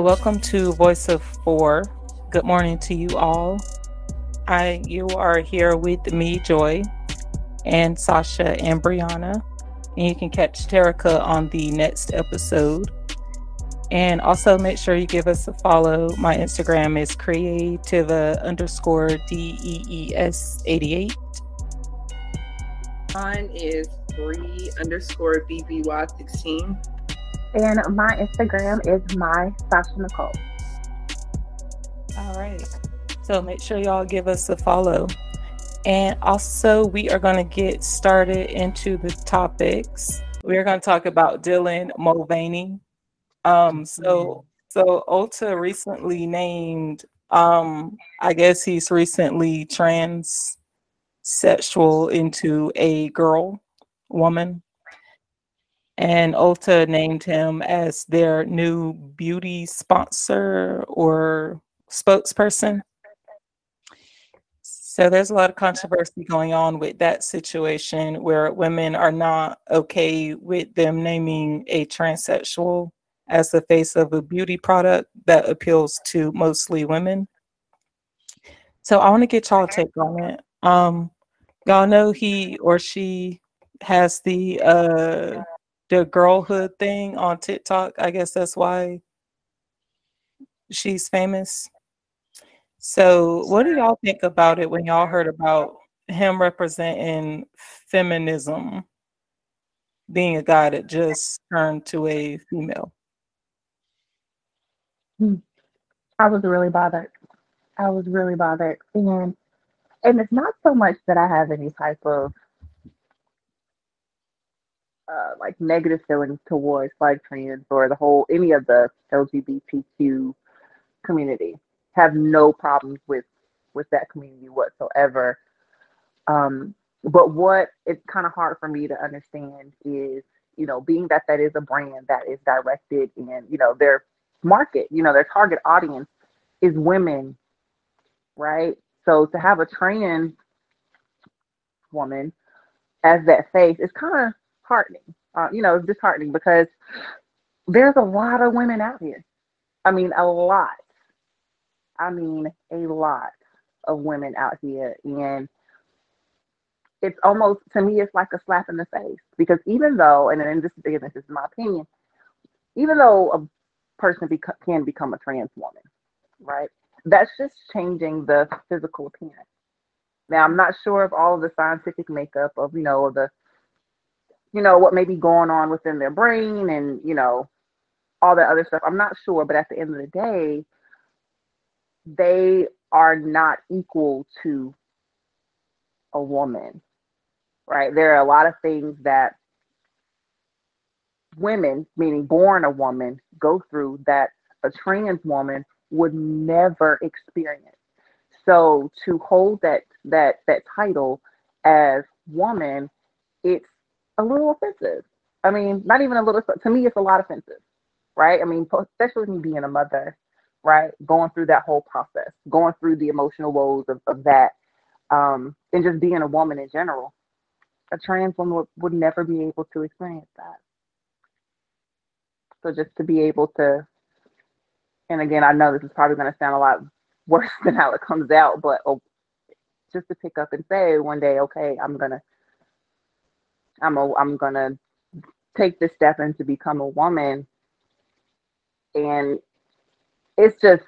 Welcome to Voice of Four. Good morning to you all. I you are here with me, Joy, and Sasha and Brianna. And you can catch Terica on the next episode. And also make sure you give us a follow. My Instagram is creativa underscore D E E S 88. Mine is Bree underscore BBY16. And my Instagram is my Sasha Nicole. All right. So make sure y'all give us a follow. And also, we are going to get started into the topics. We are going to talk about Dylan Mulvaney. Um, so, so Ulta recently named, um, I guess he's recently transsexual into a girl, woman and Ulta named him as their new beauty sponsor or spokesperson. So there's a lot of controversy going on with that situation where women are not okay with them naming a transsexual as the face of a beauty product that appeals to mostly women. So I want to get y'all take on it. Um, y'all know he or she has the uh the girlhood thing on TikTok. I guess that's why she's famous. So, what do y'all think about it when y'all heard about him representing feminism, being a guy that just turned to a female? Hmm. I was really bothered. I was really bothered, and and it's not so much that I have any type of uh, like negative feelings towards like trans or the whole any of the LGBTQ community. Have no problems with with that community whatsoever. Um, but what it's kind of hard for me to understand is, you know, being that that is a brand that is directed and you know their market, you know, their target audience is women, right? So to have a trans woman as that face is kind of heartening. Uh, you know, it's disheartening because there's a lot of women out here. I mean, a lot. I mean, a lot of women out here. And it's almost, to me, it's like a slap in the face because even though, and then this, again, this is my opinion, even though a person can become a trans woman, right? That's just changing the physical appearance. Now, I'm not sure of all of the scientific makeup of, you know, the you know, what may be going on within their brain and, you know, all that other stuff. I'm not sure, but at the end of the day, they are not equal to a woman, right? There are a lot of things that women, meaning born a woman, go through that a trans woman would never experience. So to hold that that that title as woman, it's a little offensive. I mean, not even a little. To me, it's a lot offensive, right? I mean, especially me being a mother, right? Going through that whole process, going through the emotional woes of, of that, um, and just being a woman in general. A trans woman would, would never be able to experience that. So just to be able to, and again, I know this is probably going to sound a lot worse than how it comes out, but oh, just to pick up and say one day, okay, I'm gonna I'm a I'm gonna take this step and to become a woman and it's just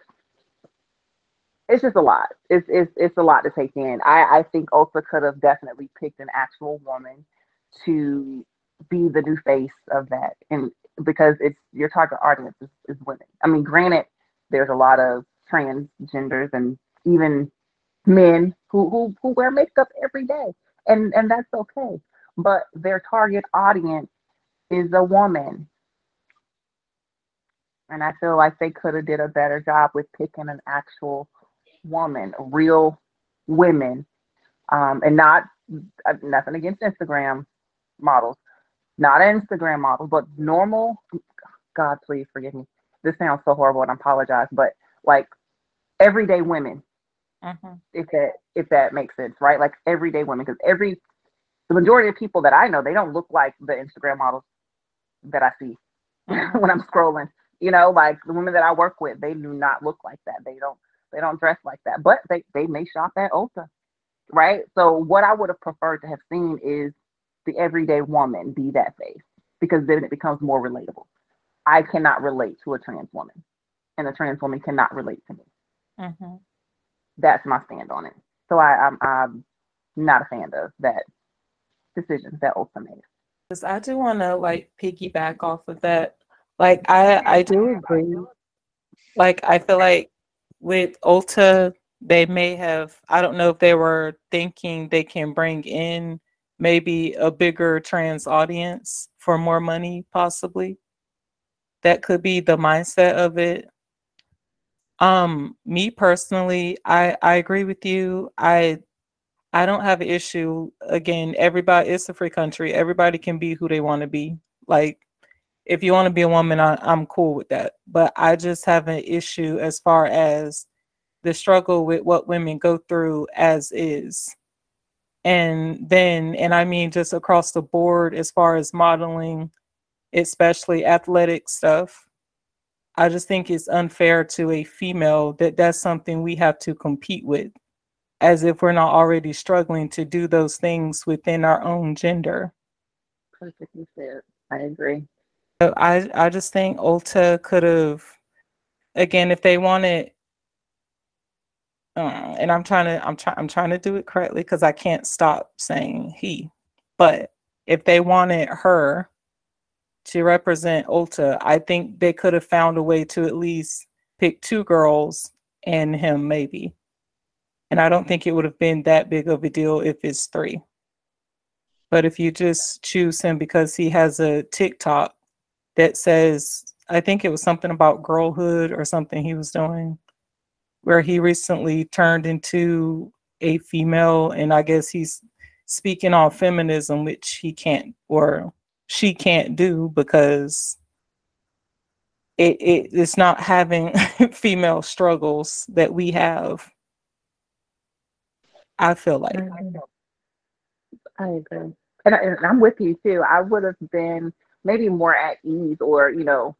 it's just a lot. It's it's it's a lot to take in. I I think Ulta could have definitely picked an actual woman to be the new face of that, and because it's your target audience is, is women. I mean, granted, there's a lot of transgenders and even men who who who wear makeup every day, and and that's okay. But their target audience is a woman, and I feel like they could have did a better job with picking an actual woman, real women, um, and not uh, nothing against Instagram models, not Instagram models, but normal. God, please forgive me. This sounds so horrible, and I apologize, but like everyday women, mm-hmm. if that if that makes sense, right? Like everyday women, because every the majority of people that I know, they don't look like the Instagram models that I see when I'm scrolling. You know, like the women that I work with, they do not look like that. They don't they don't dress like that, but they, they may shop at Ulta, right? So what I would have preferred to have seen is the everyday woman be that face because then it becomes more relatable. I cannot relate to a trans woman, and a trans woman cannot relate to me. Mm-hmm. That's my stand on it. So I, I'm, I'm not a fan of that decision that Ulta made. I do want to like piggyback off of that. Like I, I do agree. Like I feel like with Ulta, they may have, I don't know if they were thinking they can bring in maybe a bigger trans audience for more money, possibly. That could be the mindset of it. Um, me personally, I, I agree with you. I I don't have an issue. Again, everybody it's a free country. Everybody can be who they want to be. Like if you want to be a woman, I, I'm cool with that. But I just have an issue as far as the struggle with what women go through as is. And then, and I mean just across the board as far as modeling, especially athletic stuff. I just think it's unfair to a female that that's something we have to compete with, as if we're not already struggling to do those things within our own gender. Perfectly said. I agree. I I just think Ulta could have, again, if they wanted, uh, and I'm trying to I'm trying I'm trying to do it correctly because I can't stop saying he, but if they wanted her to represent Ulta, I think they could have found a way to at least pick two girls and him maybe. And I don't think it would have been that big of a deal if it's three. But if you just choose him because he has a TikTok that says, I think it was something about girlhood or something he was doing, where he recently turned into a female, and I guess he's speaking on feminism, which he can't or she can't do because it, it it's not having female struggles that we have. I feel like. I agree. And, I, and I'm with you too. I would have been maybe more at ease or, you know,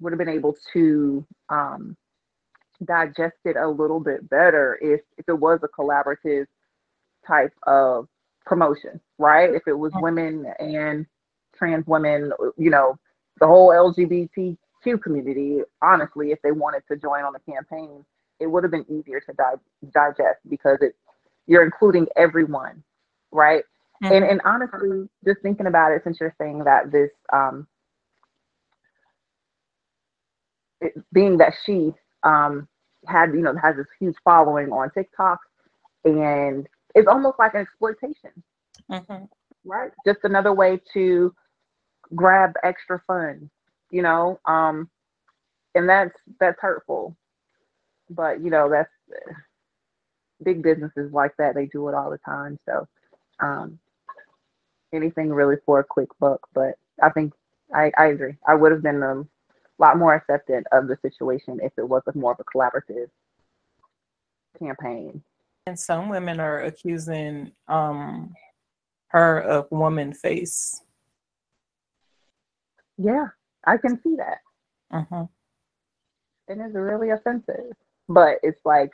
would have been able to um, digest it a little bit better if, if it was a collaborative type of promotion, right? If it was women and trans women, you know, the whole LGBTQ community, honestly, if they wanted to join on the campaign, it would have been easier to di- digest because it you're including everyone, right? Mm-hmm. And and honestly, just thinking about it, since you're saying that this um, it, being that she um, had you know has this huge following on TikTok, and it's almost like an exploitation, mm-hmm. right? Just another way to grab extra funds, you know, um, and that's that's hurtful. But you know that's big businesses like that. They do it all the time. So um, anything really for a quick buck. But I think I, I agree. I would have been a lot more accepted of the situation if it was a more of a collaborative campaign. And some women are accusing um, her of woman face. Yeah, I can see that. Uh-huh. And it's really offensive. But it's like,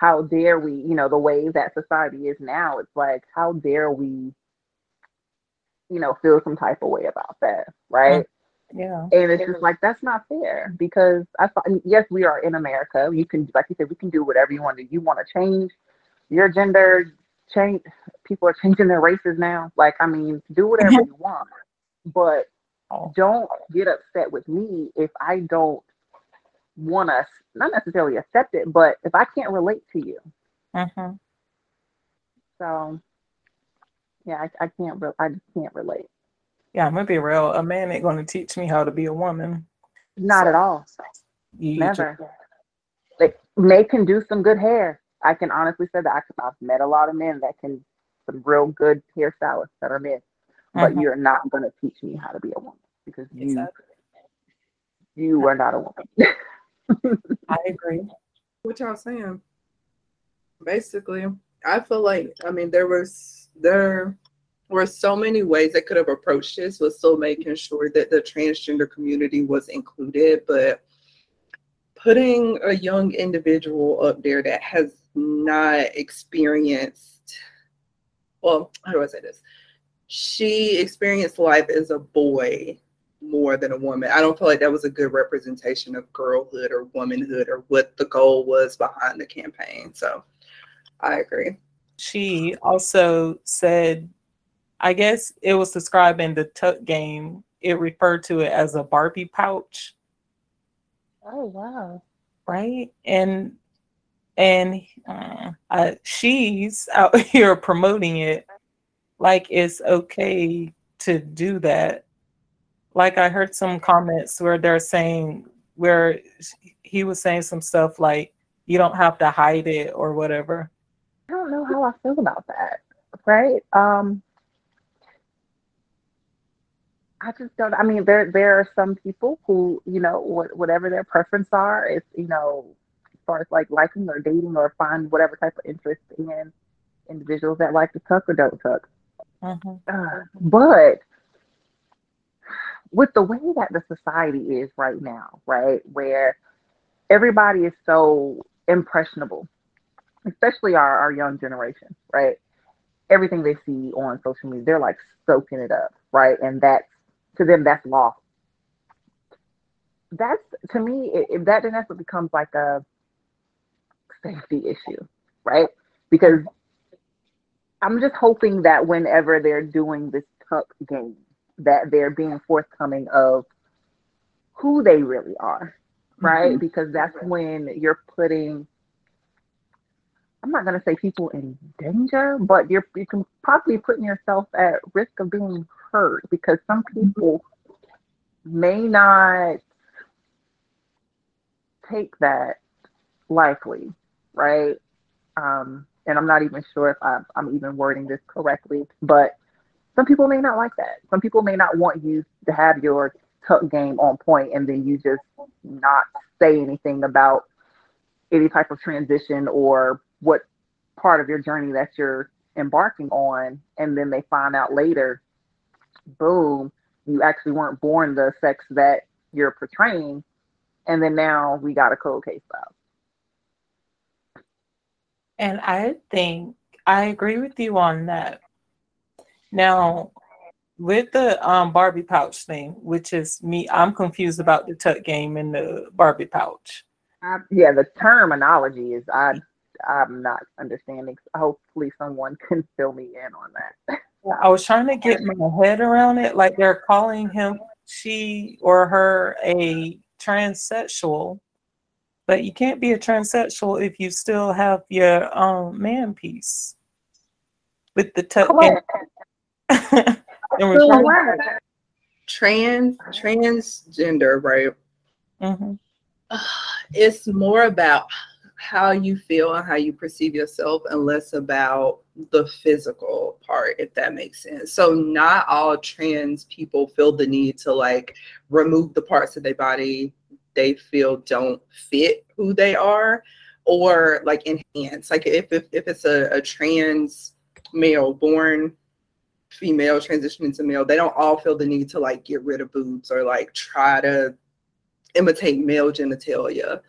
how dare we, you know, the way that society is now, it's like, how dare we you know, feel some type of way about that, right? Mm, yeah. And it's just like that's not fair because I thought yes, we are in America. You can like you said, we can do whatever you want to. You want to change your gender, change people are changing their races now. Like, I mean, do whatever you want. But Oh. don't get upset with me if I don't want to not necessarily accept it, but if I can't relate to you. hmm So yeah, I, I can't re- I just can't relate. Yeah, I'm gonna be real. A man ain't gonna teach me how to be a woman. Not at all. You Never. Like May can do some good hair. I can honestly say that I, I've met a lot of men that can some real good hairstylists that are men, but Mhm. you're not to teach me how to be a woman because you Exactly. you are not a woman. I agree. what y'all saying? Basically, I feel like I mean there was there were so many ways they could have approached this with still making sure that the transgender community was included, but putting a young individual up there that has not experienced well, how do I say this? She experienced life as a boy more than a woman. I don't feel like that was a good representation of girlhood or womanhood or what the goal was behind the campaign. So I agree. She also said, I guess it was describing the tuck game. It referred to it as a Barbie pouch, Oh wow. right? And and uh, uh, she's out here promoting it like it's okay to do that. Like I heard some comments where they're saying where he was saying some stuff like you don't have to hide it or whatever. I don't know how I feel about that. Right? Um I just don't I mean there there are some people who, you know, what whatever their preference are, is you know, as far as like liking or dating or find whatever type of interest in individuals that like to tuck or don't tuck. Mhm. Uh, but with the way that the society is right now, right, where everybody is so impressionable, especially our, our young generation, right? Everything they see on social media, they're like soaking it up, right? And that's to them, that's law. That's to me, it, that then that's what becomes like a safety issue, right? Because I'm just hoping that whenever they're doing this tuck game, that they're being forthcoming of who they really are, right? Because that's when you're putting I'm not gonna say people in danger, but you're you can possibly putting yourself at risk of being hurt because some people may not take that likely, right? Um, and I'm not even sure if I'm, I'm even wording this correctly, but some people may not like that. Some people may not want you to have your tuck game on point and then you just not say anything about any type of transition or what part of your journey that you're embarking on. And then they find out later, boom, you actually weren't born the sex that you're portraying. And then now we got a cold case file. And I think I agree with you on that. Now, with the um, Barbie pouch thing, which is me, I'm confused about the tuck game and the Barbie pouch. I, yeah, the terminology is I I'm not understanding. Hopefully, someone can fill me in on that. I was trying to get my head around it. Like they're calling him, she or her, a transsexual, but you can't be a transsexual if you still have your um man piece with the tuck game. In return- Trans transgender, right? Mhm. It's more about how you feel and how you perceive yourself and less about the physical part if that makes sense so not all trans people feel the need to like remove the parts of their body they feel don't fit who they are or like enhance like if if, if it's a, a trans male born female transitioning to male they don't all feel the need to like get rid of boobs or like try to imitate male genitalia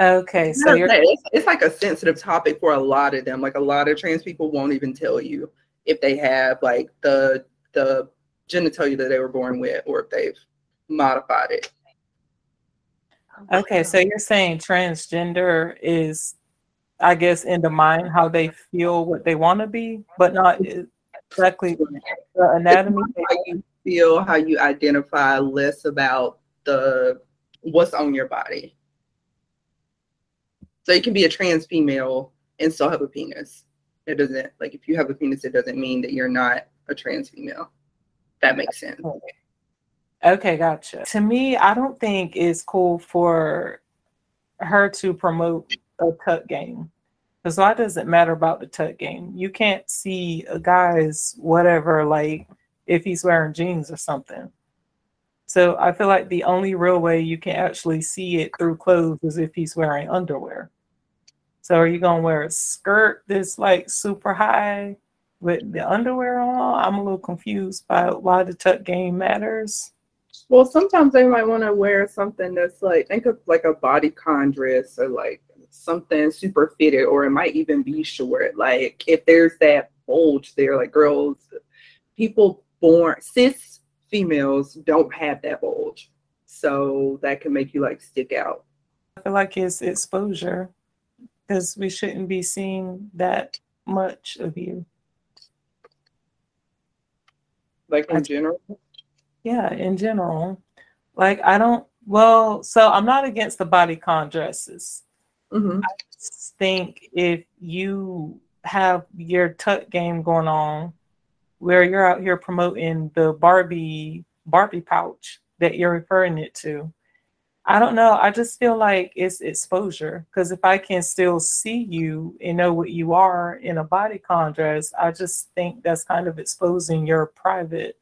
Okay, so you're it's, it's like a sensitive topic for a lot of them. Like a lot of trans people won't even tell you if they have like the the genitalia that they were born with or if they've modified it. Okay, so you're saying transgender is, I guess, in the mind how they feel what they want to be, but not exactly the anatomy. How you feel, how you identify, less about the what's on your body. So you can be a trans female and still have a penis. It doesn't like if you have a penis, it doesn't mean that you're not a trans female. That makes sense. Okay, gotcha. To me, I don't think it's cool for her to promote a tuck game. Because why does it matter about the tuck game? You can't see a guy's whatever, like if he's wearing jeans or something. So I feel like the only real way you can actually see it through clothes is if he's wearing underwear. So are you gonna wear a skirt that's like super high with the underwear on? I'm a little confused by why the tuck game matters. Well, sometimes they might want to wear something that's like think of like a bodycon dress or like something super fitted, or it might even be short. Like if there's that bulge there, like girls, people born cis females don't have that bulge, so that can make you like stick out. I feel like it's exposure because we shouldn't be seeing that much of you. Like in general? Yeah, in general. Like, I don't, well, so I'm not against the bodycon dresses. Mm-hmm. I think if you have your tuck game going on where you're out here promoting the Barbie Barbie pouch that you're referring it to, I don't know. I just feel like it's exposure because if I can still see you and know what you are in a bodycon dress, I just think that's kind of exposing your private.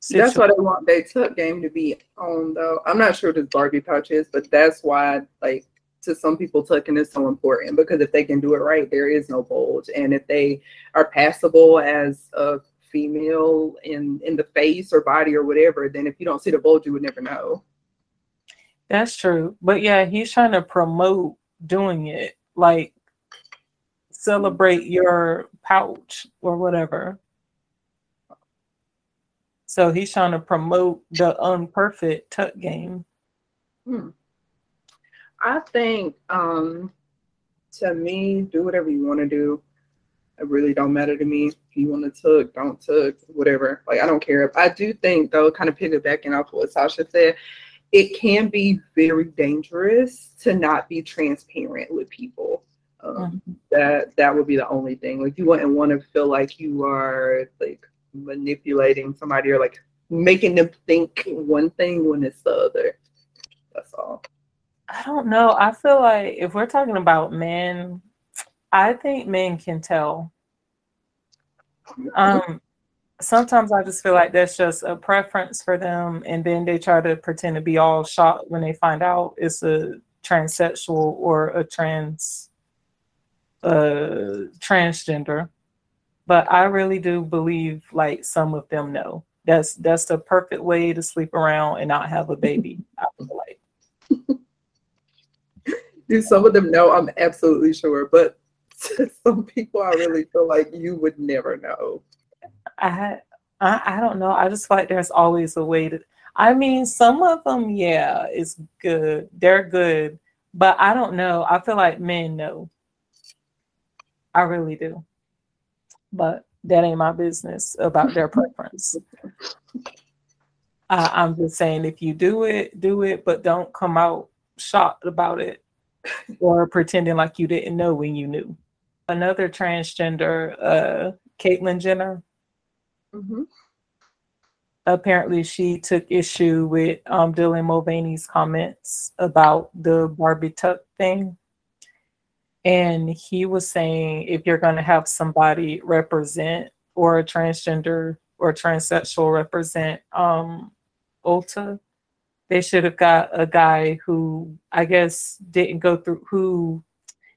Situation. That's why they want they tuck game to be on though. I'm not sure what this Barbie pouch is, but that's why like to some people tucking is so important because if they can do it right, there is no bulge, and if they are passable as a female in in the face or body or whatever, then if you don't see the bulge, you would never know. That's true. But yeah, he's trying to promote doing it, like celebrate your pouch or whatever. So he's trying to promote the unperfect tuck game. Hmm. I think um to me, do whatever you want to do. It really don't matter to me. If you want to tuck, don't tuck, whatever. Like I don't care. I do think though, kind of piggybacking off what Sasha said, it can be very dangerous to not be transparent with people. Um, mm-hmm. That that would be the only thing. Like you wouldn't want to feel like you are like manipulating somebody or like making them think one thing when it's the other. That's all. I don't know. I feel like if we're talking about men, I think men can tell. Um, sometimes I just feel like that's just a preference for them, and then they try to pretend to be all shocked when they find out it's a transsexual or a trans uh transgender. But I really do believe like some of them know. That's that's the perfect way to sleep around and not have a baby. I feel like. Do some of them know? I'm absolutely sure, but some people I really feel like you would never know. I, I I don't know. I just feel like there's always a way to. I mean, some of them, yeah, it's good. They're good, but I don't know. I feel like men know. I really do, but that ain't my business about their preference. Uh, I'm just saying, if you do it, do it, but don't come out shocked about it or pretending like you didn't know when you knew. Another transgender, uh, Caitlyn Jenner, Mm-hmm. Apparently, she took issue with um, Dylan Mulvaney's comments about the Barbie tuck thing. And he was saying if you're going to have somebody represent or a transgender or transsexual represent um, Ulta, they should have got a guy who I guess didn't go through, who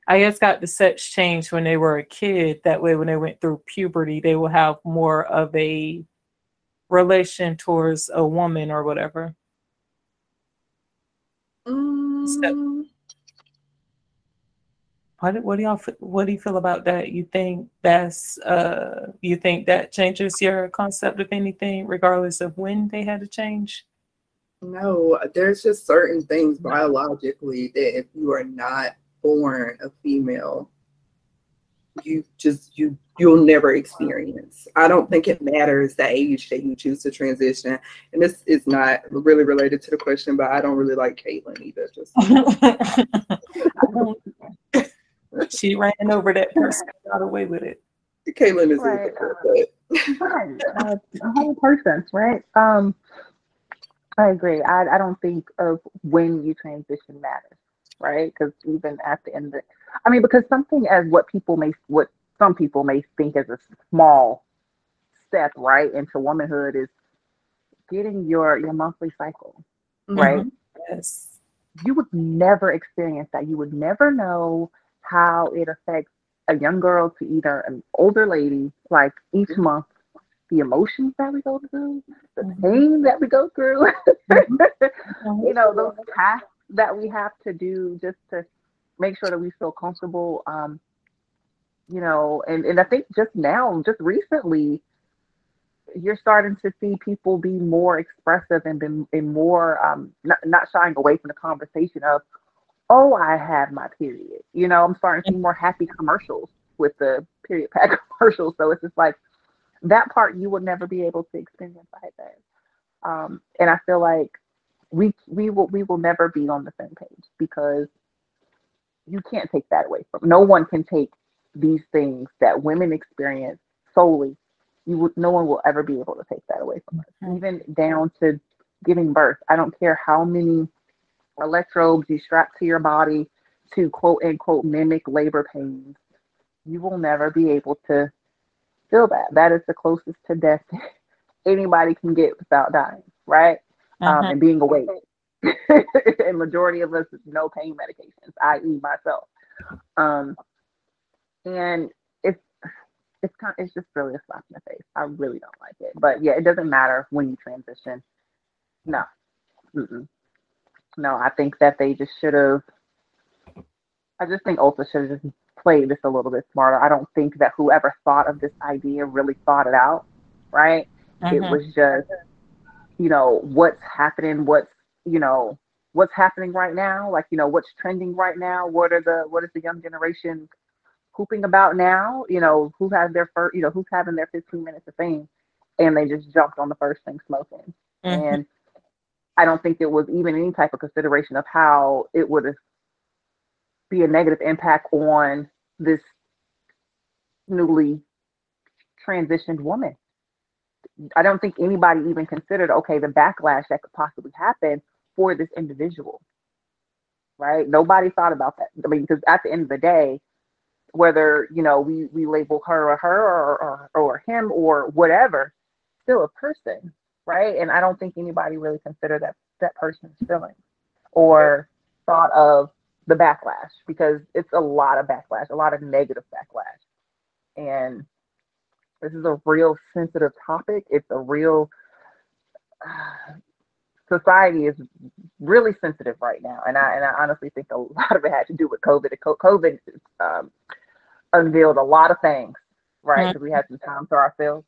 I guess got the sex change when they were a kid. That way, when they went through puberty, they will have more of a relation towards a woman or whatever. Um, so, what, what do y'all what do you feel about that? You think that's uh you think that changes your concept of anything, regardless of when they had to change? No, there's just certain things biologically that if you are not born a female, you just you you'll never experience. I don't think it matters the age that you choose to transition. And this is not really related to the question, but I don't really like Caitlyn either. Just she ran over that person, got away with it. Caitlyn is right. right. Uh, a whole person, right? Um, I agree. I, I don't think of when you transition matters, right? Because even at the end of I mean, because something as what people may, what some people may think as a small step, right, into womanhood is getting your your monthly cycle, mm-hmm. right? Yes. You would never experience that. You would never know how it affects a young girl to either an older lady, like each month, the emotions that we go through, the mm-hmm. pain that we go through, mm-hmm. you know, those tasks that we have to do just to make sure that we feel comfortable. Um, you know, and, and I think just now, just recently, you're starting to see people be more expressive and been and more um, not, not shying away from the conversation of, oh, I have my period. You know, I'm starting to see more happy commercials with the period pack commercials. So it's just like that part you will never be able to experience like that. Um, and I feel like we we will we will never be on the same page because you can't take that away from no one can take these things that women experience solely you would no one will ever be able to take that away from us mm-hmm. even down to giving birth i don't care how many electrodes you strap to your body to quote unquote mimic labor pains you will never be able to feel that that is the closest to death anybody can get without dying right um, uh-huh. and being awake and majority of us is no pain medications, i.e., myself. Um, and it's it's kind of, it's just really a slap in the face. I really don't like it. But yeah, it doesn't matter when you transition. No, Mm-mm. no. I think that they just should have. I just think Ulta should have just played this a little bit smarter. I don't think that whoever thought of this idea really thought it out. Right? Mm-hmm. It was just, you know, what's happening, what's you know what's happening right now like you know what's trending right now what are the what is the young generation hooping about now you know who has their first you know who's having their 15 minutes of fame and they just jumped on the first thing smoking mm-hmm. and i don't think it was even any type of consideration of how it would be a negative impact on this newly transitioned woman. I don't think anybody even considered okay the backlash that could possibly happen for this individual right? Nobody thought about that. I mean because at the end of the day whether you know we we label her or her or or, or him or whatever still a person right? And i don't think anybody really considered that that person's feeling or thought of the backlash because it's a lot of backlash a lot of negative backlash and this is a real sensitive topic it's a real uh, society is really sensitive right now, and I and I honestly think a lot of it had to do with COVID. COVID um, unveiled a lot of things, right? Because mm-hmm. we had some time for ourselves,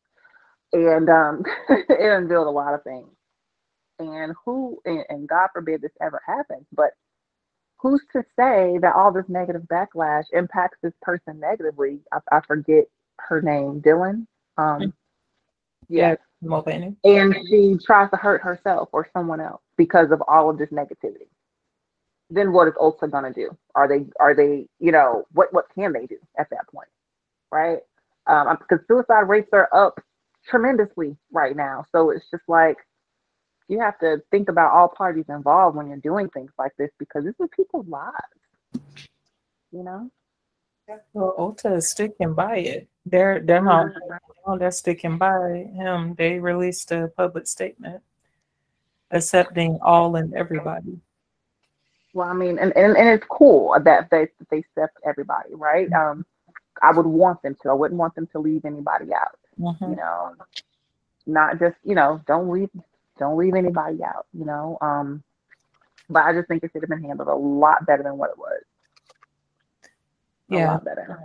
and um, it unveiled a lot of things. And who and, and God forbid this ever happens, but who's to say that all this negative backlash impacts this person negatively? I, I forget her name, Dylan. Um, mm-hmm. yeah, And she tries to hurt herself or someone else because of all of this negativity. Then what is Ulta gonna do? Are they are they, you know, what what can they do at that point? Right? Um, because suicide rates are up tremendously right now. So it's just like you have to think about all parties involved when you're doing things like this because this is people's lives. You know? Well, Ulta is sticking by it. They're they're not mm-hmm. they're sticking by him. They released a public statement accepting all and everybody. Well, I mean, and, and, and it's cool that they that they accept everybody, right? Mm-hmm. Um, I would want them to. I wouldn't want them to leave anybody out. Mm-hmm. You know, not just you know, don't leave don't leave anybody out. You know, um, but I just think it should have been handled a lot better than what it was. a Yeah. lot better.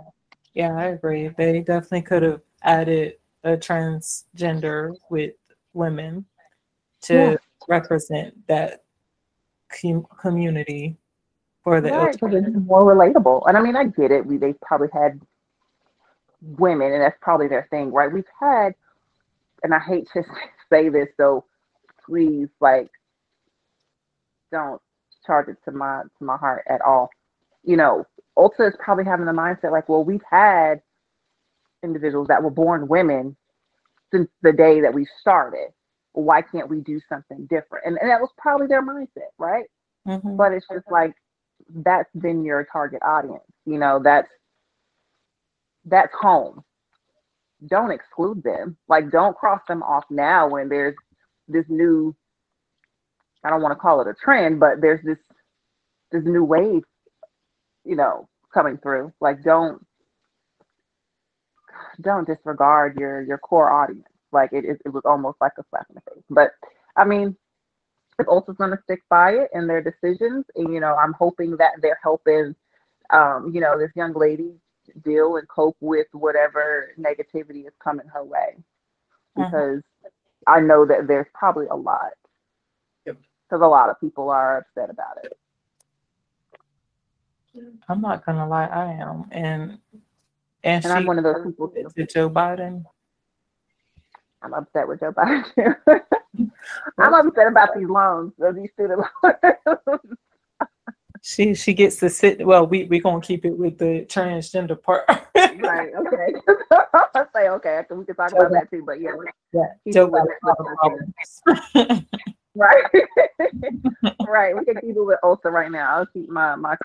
Yeah, I agree. They definitely could have added a transgender with women to Yeah. represent that com- community for the Right, it's more relatable. And I mean, I get it. We they probably had women, and that's probably their thing, right? We've had, and I hate to say this, so please, like, don't charge it to my to my heart at all. You know, Ulta is probably having the mindset like, well, we've had individuals that were born women since the day that we started. Why can't we do something different? And, and that was probably their mindset, right? Mhm. but it's just like that's been your target audience you know that's that's home don't exclude them like don't cross them off now when there's this new i don't want to call it a trend but there's this this new wave you know coming through. Like don't don't disregard your your core audience. Like it, it, it was almost like a slap in the face. But i mean if Ulta's going to stick by it in their decisions, and you know, I'm hoping that they're helping, um, you know, this young lady deal and cope with whatever negativity is coming her way, Mhm. because I know that there's probably a lot, Yep. because a lot of people are upset about it. I'm not gonna lie, I am, and and, And I'm she one of those people too. to Joe Biden. I'm upset with Joe Biden. I'm upset about these loans, of these student loans. She she gets to sit. Well, we we gonna keep it with the transgender part. right? Okay. I say okay. We can talk about that too, but yeah, yeah, Keep it with Biden it. problems. right, right. We can keep it with Ulta right now. I'll keep my my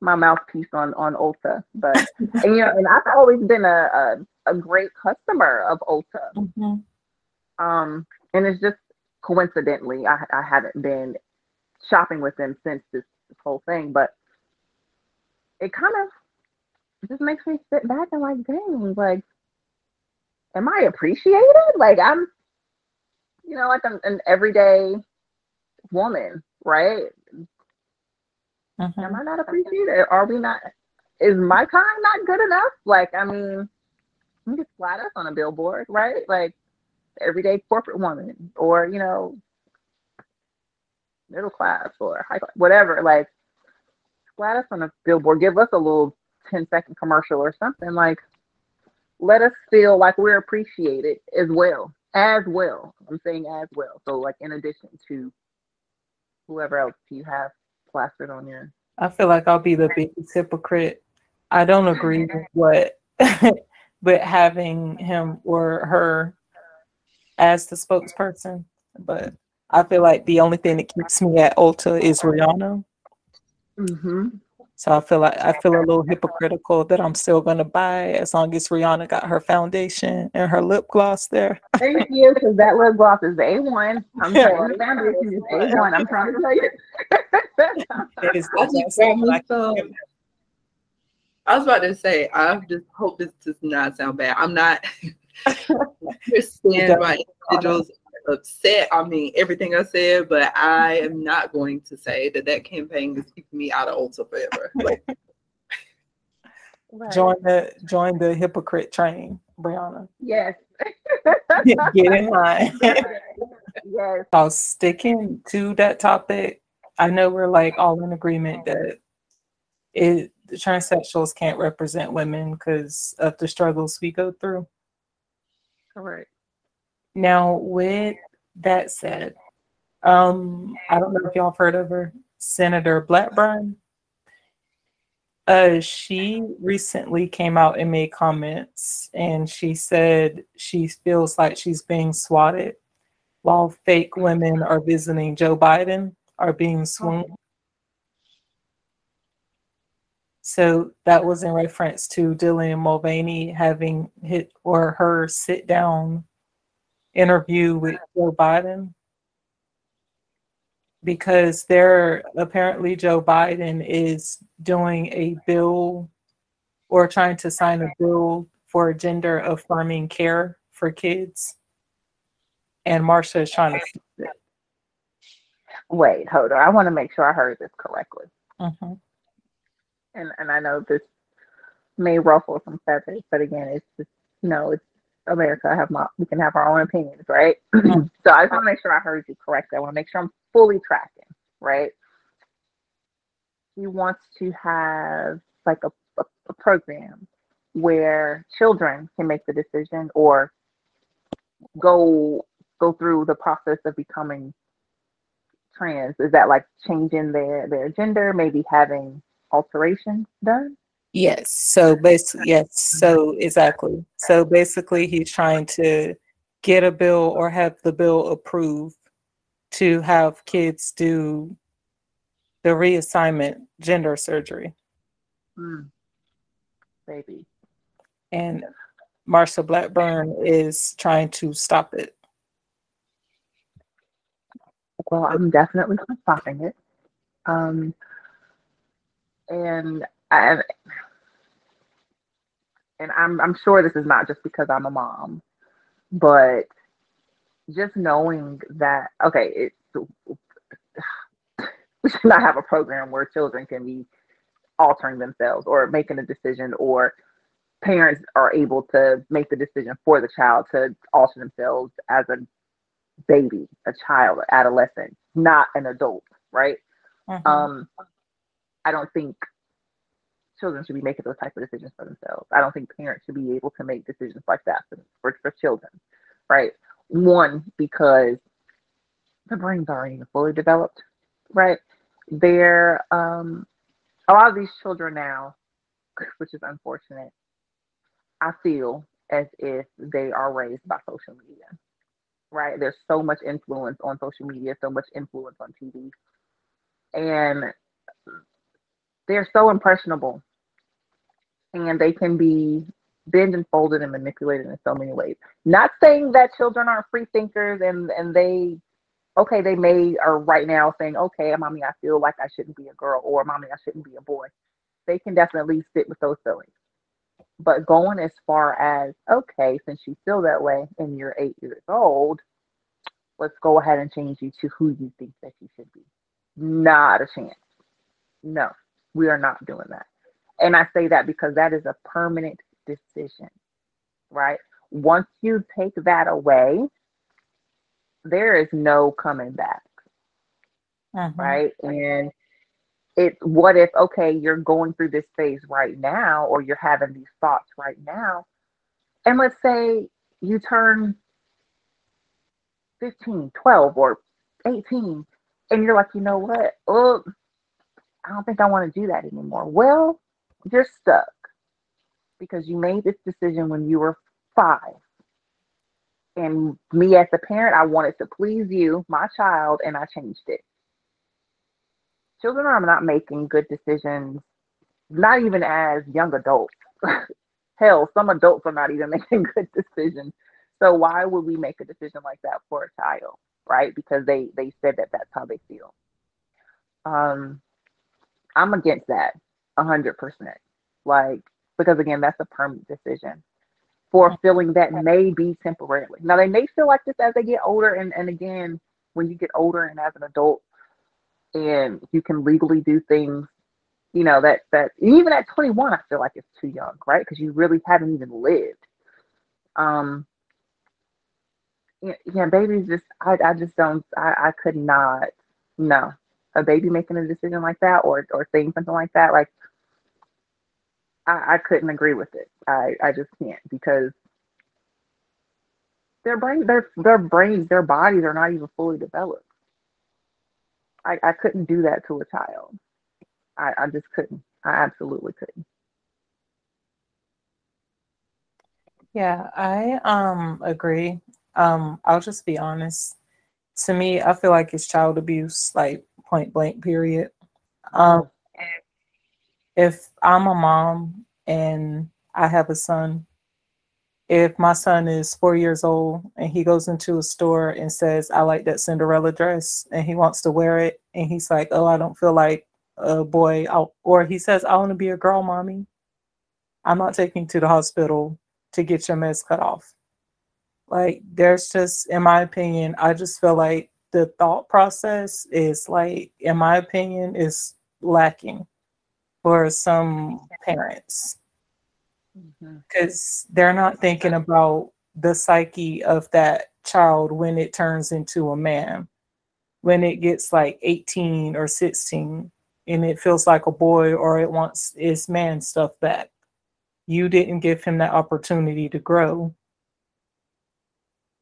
my mouthpiece on on Ulta, but and you know, and I've always been a a, a great customer of Ulta. Mhm. Um, and it's just coincidentally, I I haven't been shopping with them since this, this whole thing, but it kind of just makes me sit back and like, dang, like, am I appreciated? Like I'm, you know, like I'm an everyday woman, right? Am Mhm. I not appreciated? Are we not? Is my kind not good enough? Like, I mean, you can slide us on a billboard, right? Like, everyday corporate woman, or you know, middle class or high class, whatever. Like, slide us on a billboard. Give us a little 10 second commercial or something. Like, let us feel like we're appreciated as well. As well. I'm saying as well. So, like, in addition to whoever else you have plastered on your I feel like I'll be the biggest hypocrite. I don't agree with what, with having him or her as the spokesperson, but I feel like the only thing that keeps me at Ulta is Rihanna. Mm-hmm. So I feel like I feel a little hypocritical that I'm still gonna buy as long as Rihanna got her foundation and her lip gloss there. Thank you, because that lip gloss is A1. I'm telling you, foundation is A1. I'm trying to tell you. It is I the just best thing got I me can some- give. I was about to say, I just hope this does not sound bad. I'm not understand my individuals upset. I mean, everything I said, but I am not going to say that that campaign is keeping me out of Ulta forever. Like, Right. Join the join the hypocrite train, Brianna. Yes. Get in line. yes. So sticking to that topic, I know we're like all in agreement that it the transsexuals can't represent women because of the struggles we go through. Correct. Now, with that said, um, I don't know if y'all have heard of her, Senator Blackburn. Uh, she recently came out and made comments, and she said she feels like she's being swatted while fake women are visiting Joe Biden are being swooned. So that was in reference to Dylan Mulvaney having hit or her sit down interview with Joe Biden because they're apparently Joe Biden is doing a bill or trying to sign a bill for gender affirming care for kids. And Marsha is trying to. Wait, hold on. I want to make sure I heard this correctly. Mhm. And and I know this may ruffle some feathers, but again, it's just you know, it's America. I have my we can have our own opinions, right? Mm-hmm. so I just want to make sure I heard you correctly. I want to make sure I'm fully tracking, right? He wants to have like a, a, a program where children can make the decision or go go through the process of becoming trans? Is that like changing their their gender, maybe having alterations done? Yes. So basically, yes. So exactly. So basically, he's trying to get a bill or have the bill approved to have kids do the reassignment gender surgery. Mm. Baby. And Marsha Blackburn is trying to stop it. Well, I'm definitely stopping it. Um, and I, and I'm I'm sure this is not just because I'm a mom, but just knowing that okay, it we should not have a program where children can be altering themselves or making a decision or parents are able to make the decision for the child to alter themselves as a baby, a child, adolescent, not an adult, right? Mm-hmm. Um, I don't think children should be making those type of decisions for themselves. I don't think parents should be able to make decisions like that for, for, for children, right? One, because the brains aren't even fully developed, right? They're um, a lot of these children now, which is unfortunate. I feel as if they are raised by social media, right? There's so much influence on social media, so much influence on TV, and they're so impressionable and they can be bent and folded and manipulated in so many ways. Not saying that children aren't free thinkers and and they okay, they may are right now saying, okay, mommy, I feel like I shouldn't be a girl or mommy, I shouldn't be a boy. They can definitely sit with those feelings. But going as far as, okay, since you feel that way and you're eight years old, let's go ahead and change you to who you think that you should be. Not a chance. No, we are not doing that. And I say that because that is a permanent decision, right? Once you take that away, there is no coming back, mm-hmm. right? And it's what if, okay, you're going through this phase right now, or you're having these thoughts right now, and let's say you turn 15, 12, or 18, and you're like, you know what? Oh, I don't think I want to do that anymore. Well, you're stuck because you made this decision when you were five. And me as a parent, I wanted to please you, my child, and I changed it. Children are not making good decisions, not even as young adults. Hell, some adults are not even making good decisions. So why would we make a decision like that for a child, right? Because they they said that that's how they feel. Um, I'm against that a hundred percent. Like, because again, that's a permanent decision for a feeling that may be temporarily. Now they may feel like this as they get older, and, and again, when you get older and as an adult and you can legally do things, you know, that that even at 21, I feel like it's too young, right? Because you really haven't even lived. Um yeah, yeah, babies just I, I just don't I, I could not no a baby making a decision like that or or saying something like that like I, I couldn't agree with it. I, I just can't because their brain their their brains their bodies are not even fully developed. I, I couldn't do that to a child. I, I just couldn't. I absolutely couldn't. Yeah, I um agree. Um, I'll just be honest. To me, I feel like it's child abuse, like point blank, period. Um, if I'm a mom and I have a son, if my son is four years old and he goes into a store and says, I like that Cinderella dress and he wants to wear it, and he's like, Oh, I don't feel like a boy, I'll, or he says, I want to be a girl, mommy, I'm not taking to the hospital to get your mess cut off. Like, there's just, in my opinion, I just feel like the thought process is like, in my opinion, is lacking for some parents. because mm-hmm. they're not thinking about the psyche of that child when it turns into a man when it gets like 18 or 16 and it feels like a boy or it wants its man stuff back you didn't give him that opportunity to grow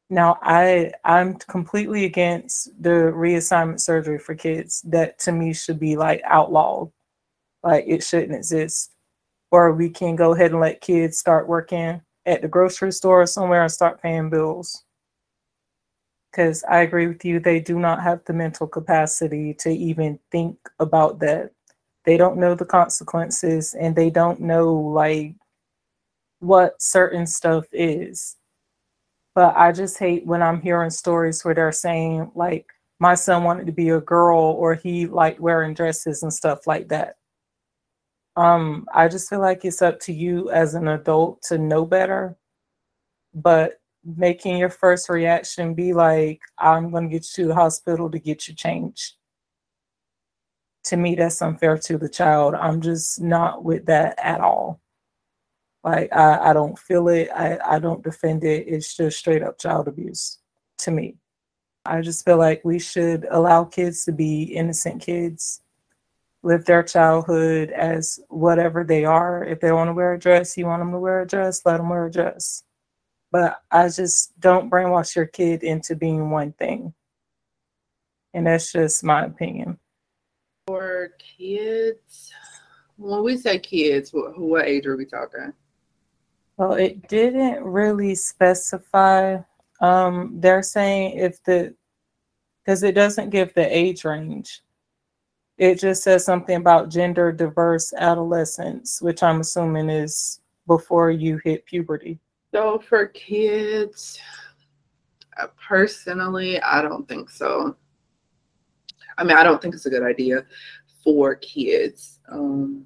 now i i'm completely against the reassignment surgery for kids that to me should be like outlawed like it shouldn't exist or we can go ahead and let kids start working at the grocery store or somewhere and start paying bills. Because I agree with you, they do not have the mental capacity to even think about that. They don't know the consequences and they don't know like what certain stuff is. But I just hate when I'm hearing stories where they're saying like my son wanted to be a girl or he liked wearing dresses and stuff like that. Um, I just feel like it's up to you as an adult to know better. But making your first reaction be like, I'm going to get you to the hospital to get you changed. To me, that's unfair to the child. I'm just not with that at all. Like, I, I don't feel it. I, I don't defend it. It's just straight up child abuse to me. I just feel like we should allow kids to be innocent kids live their childhood as whatever they are. If they want to wear a dress, you want them to wear a dress, let them wear a dress. But I just don't brainwash your kid into being one thing. And that's just my opinion. For kids, when we say kids, what, what age are we talking? Well, it didn't really specify. Um, they're saying if the, because it doesn't give the age range it just says something about gender diverse adolescents, which I'm assuming is before you hit puberty. So for kids, uh, personally, I don't think so. I mean, I don't think it's a good idea for kids. Um,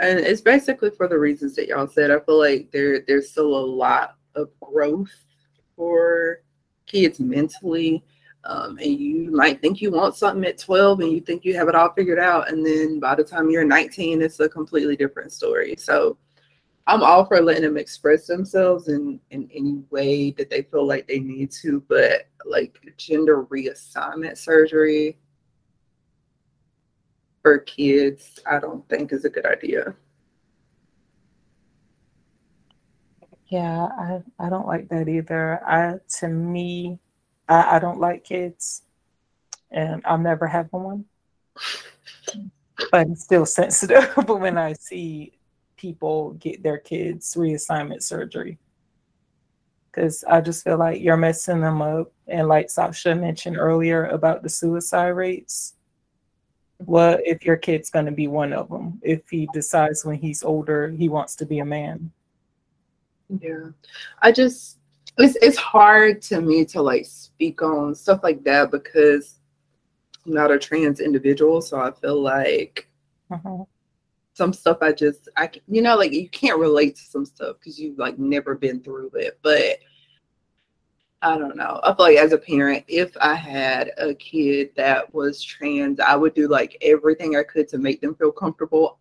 and it's basically for the reasons that y'all said. I feel like there there's still a lot of growth for kids mentally um, and you might think you want something at 12 and you think you have it all figured out. And then by the time you're 19, it's a completely different story. So I'm all for letting them express themselves in, in any way that they feel like they need to. But like gender reassignment surgery for kids, I don't think is a good idea. Yeah, I, I don't like that either. I to me, I, I don't like kids, and I'll never have one. but I'm still sensitive when I see people get their kids reassignment surgery. Because I just feel like you're messing them up. And like Sasha mentioned earlier about the suicide rates, what if your kid's going to be one of them? If he decides when he's older he wants to be a man? Yeah. I just, it's it's hard to me to like speak on stuff like that because I'm not a trans individual, so I feel like uh-huh. some stuff I just I you know like you can't relate to some stuff because you've like never been through it, but. I don't know. I feel like as a parent, if I had a kid that was trans, I would do like everything I could to make them feel comfortable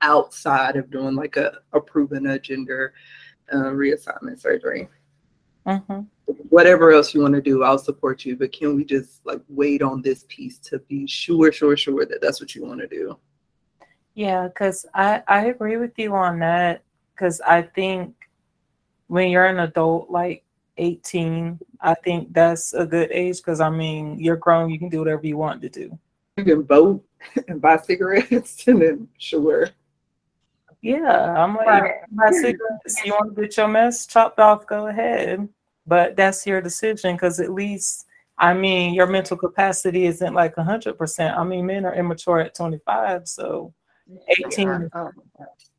outside of doing like a approving a gender uh, reassignment surgery. Mm-hmm. Whatever else you want to do, I'll support you. But can we just like wait on this piece to be sure, sure, sure that that's what you want to do? Yeah, because I I agree with you on that. Because I think when you're an adult, like 18, I think that's a good age. Because I mean, you're grown, you can do whatever you want to do. You can vote and buy cigarettes, and then sure. Yeah, I'm like, right. buy cigarettes. You want to get your mess chopped off? Go ahead but that's your decision because at least I mean your mental capacity isn't like hundred percent. I mean men are immature at 25, so 18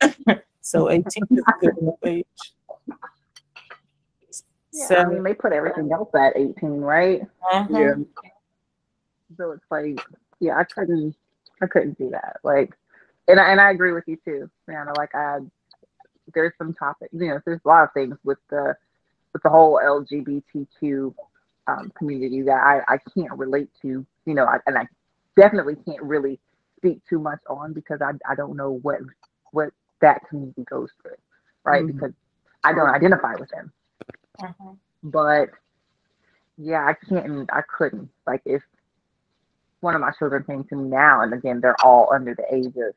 so 18 is a good enough age. Yeah, so, I mean they put everything else at 18, right? Uh-huh. Yeah. So it's like, yeah, I couldn't I couldn't do that. Like and I, and I agree with you too, Brianna. Like I there's some topics, you know, there's a lot of things with the with the whole LGBTQ um, community that I, I can't relate to, you know, I, and I definitely can't really speak too much on because I, I don't know what what that community goes through, right? Mm-hmm. Because I don't identify with them. Uh-huh. But yeah, I can't. I couldn't. Like if one of my children came to me now, and again, they're all under the age of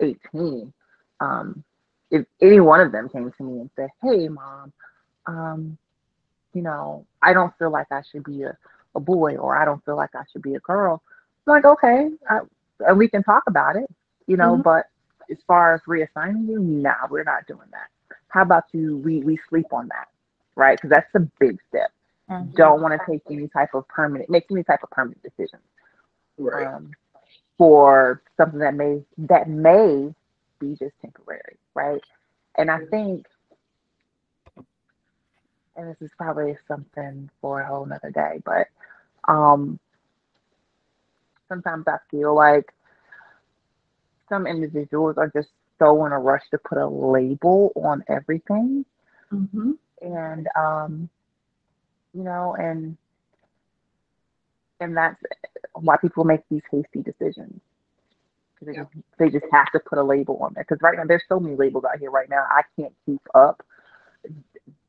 18. Um, if any one of them came to me and said, "Hey, mom, um, you know, I don't feel like I should be a, a boy, or I don't feel like I should be a girl," I'm like, "Okay, I, and we can talk about it, you know." Mm-hmm. But as far as reassigning you, nah, we're not doing that. How about you? We we sleep on that, right? Because that's the big step. Mm-hmm. Don't want to take any type of permanent, make any type of permanent decisions right. um, for something that may that may be just temporary, right? And I think, and this is probably something for a whole nother day, but um, sometimes I feel like some individuals are just so in a rush to put a label on everything. Mm-hmm. And um, you know, and and that's why people make these hasty decisions. They, yeah. just, they just have to put a label on there. Because right now, there's so many labels out here right now. I can't keep up.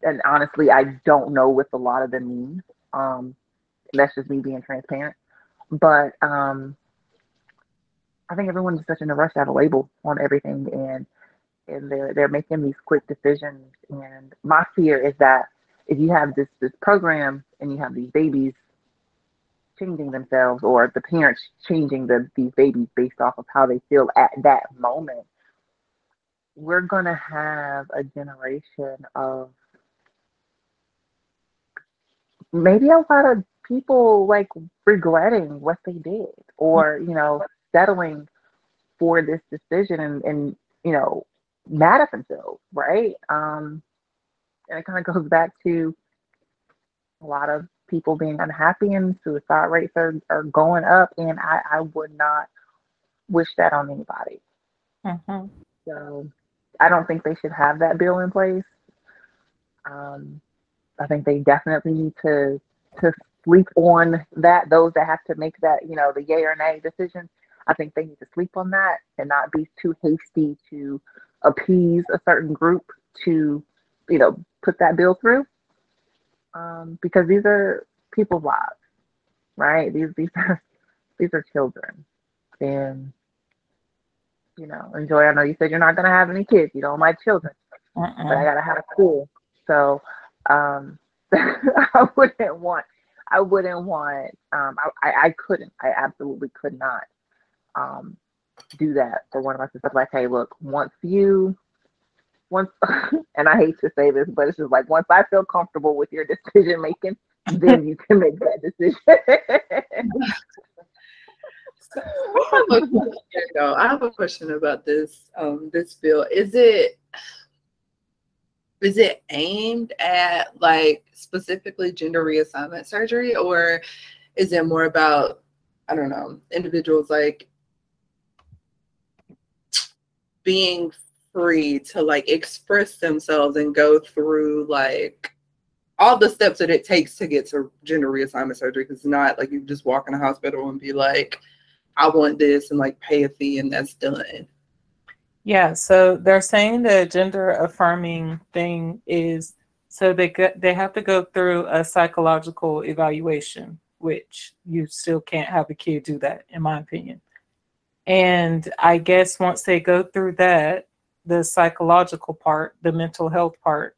And honestly, I don't know what a lot of them mean. Um, that's just me being transparent. But um, I think everyone's such in a rush to have a label on everything, and and they're they're making these quick decisions. And my fear is that if you have this this program and you have these babies changing themselves or the parents changing the, these babies based off of how they feel at that moment, we're to have a generation of maybe a lot of people like regretting what they did or, you know, settling for this decision and, and you know, mad at themselves, right? Um, and it kind of goes back to a lot of people being unhappy and suicide rates are, are going up and I, I would not wish that on anybody. Mm-hmm. So I don't think they should have that bill in place. Um, I think they definitely need to to sleep on that. Those that have to make that, you know, the yay or nay decision. I think they need to sleep on that and not be too hasty to appease a certain group to, you know, put that bill through um, because these are people's lives, right? These these are these are children, and you know, enjoy. I know you said you're not gonna have any kids. You don't like children, but I gotta have a pool. So um, I wouldn't want. I wouldn't want. Um, I, I couldn't. I absolutely could not um, do that for one of my sisters. Like, hey, look, once you once and I hate to say this, but it's just like once I feel comfortable with your decision making, then you can make that decision. I have a question about this um, this bill. Is it is it aimed at like specifically gender reassignment surgery or is it more about I don't know individuals like being free to like express themselves and go through like all the steps that it takes to get to gender reassignment surgery because it's not like you just walk in a hospital and be like i want this and like pay a fee and that's done. Yeah so they're saying the gender affirming thing is so they they have to go through a psychological evaluation which you still can't have a kid do that in my opinion and i guess once they go through that the psychological part, the mental health part.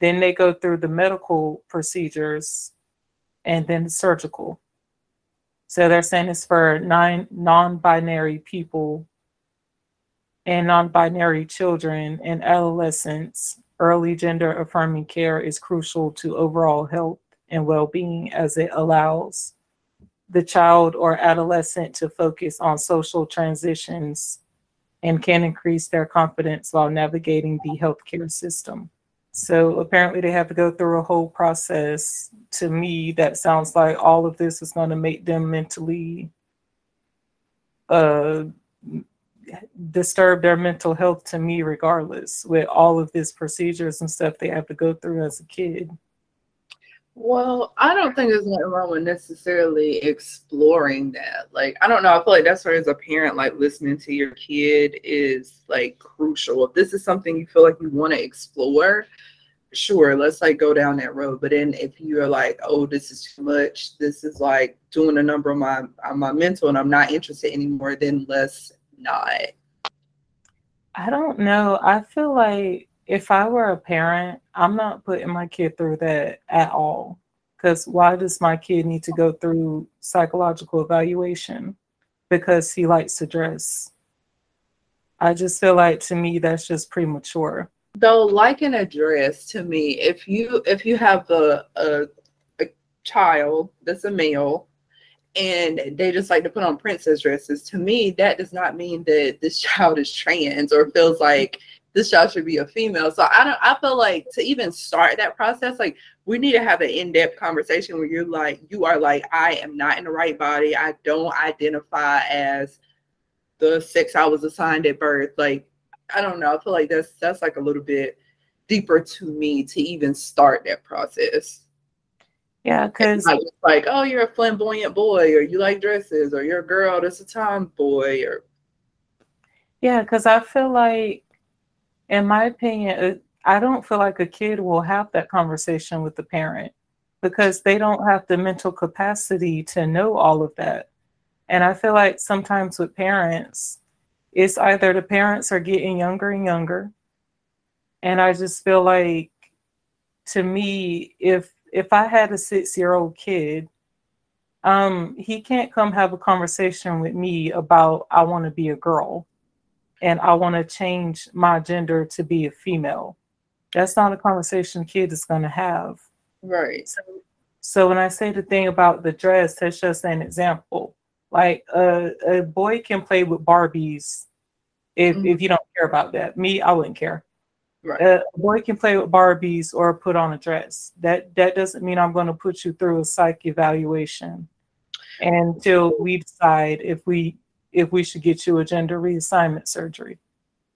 Then they go through the medical procedures and then the surgical. So they're saying it's for nine non-binary people and non-binary children and adolescents. Early gender affirming care is crucial to overall health and well-being as it allows the child or adolescent to focus on social transitions and can increase their confidence while navigating the healthcare system. So apparently, they have to go through a whole process. To me, that sounds like all of this is going to make them mentally uh, disturb their mental health. To me, regardless, with all of these procedures and stuff they have to go through as a kid. Well, I don't think there's nothing wrong with necessarily exploring that. Like, I don't know. I feel like that's where, as a parent, like listening to your kid is like crucial. If this is something you feel like you want to explore, sure, let's like go down that road. But then if you're like, oh, this is too much, this is like doing a number on my on my mental, and I'm not interested anymore, then let's not. I don't know. I feel like if I were a parent, I'm not putting my kid through that at all. Because why does my kid need to go through psychological evaluation because he likes to dress? I just feel like to me that's just premature. Though, like in a dress, to me, if you if you have a, a, a child that's a male and they just like to put on princess dresses, to me that does not mean that this child is trans or feels like this child should be a female. So I don't I feel like to even start that process, like we need to have an in-depth conversation where you're like, you are like, I am not in the right body. I don't identify as the sex I was assigned at birth. Like, I don't know. I feel like that's that's like a little bit deeper to me to even start that process. Yeah, because like, like, oh, you're a flamboyant boy, or you like dresses, or you're a girl that's a tomboy, or yeah, because I feel like in my opinion, I don't feel like a kid will have that conversation with the parent because they don't have the mental capacity to know all of that. And I feel like sometimes with parents, it's either the parents are getting younger and younger. And I just feel like to me, if if I had a six year old kid, um, he can't come have a conversation with me about I want to be a girl and I want to change my gender to be a female. That's not a conversation a kid is going to have. Right. So, so when I say the thing about the dress, that's just an example. Like a, a boy can play with Barbies if, mm-hmm. if you don't care about that. Me, I wouldn't care. Right. A boy can play with Barbies or put on a dress. That that doesn't mean I'm going to put you through a psych evaluation until we decide if we if we should get you a gender reassignment surgery.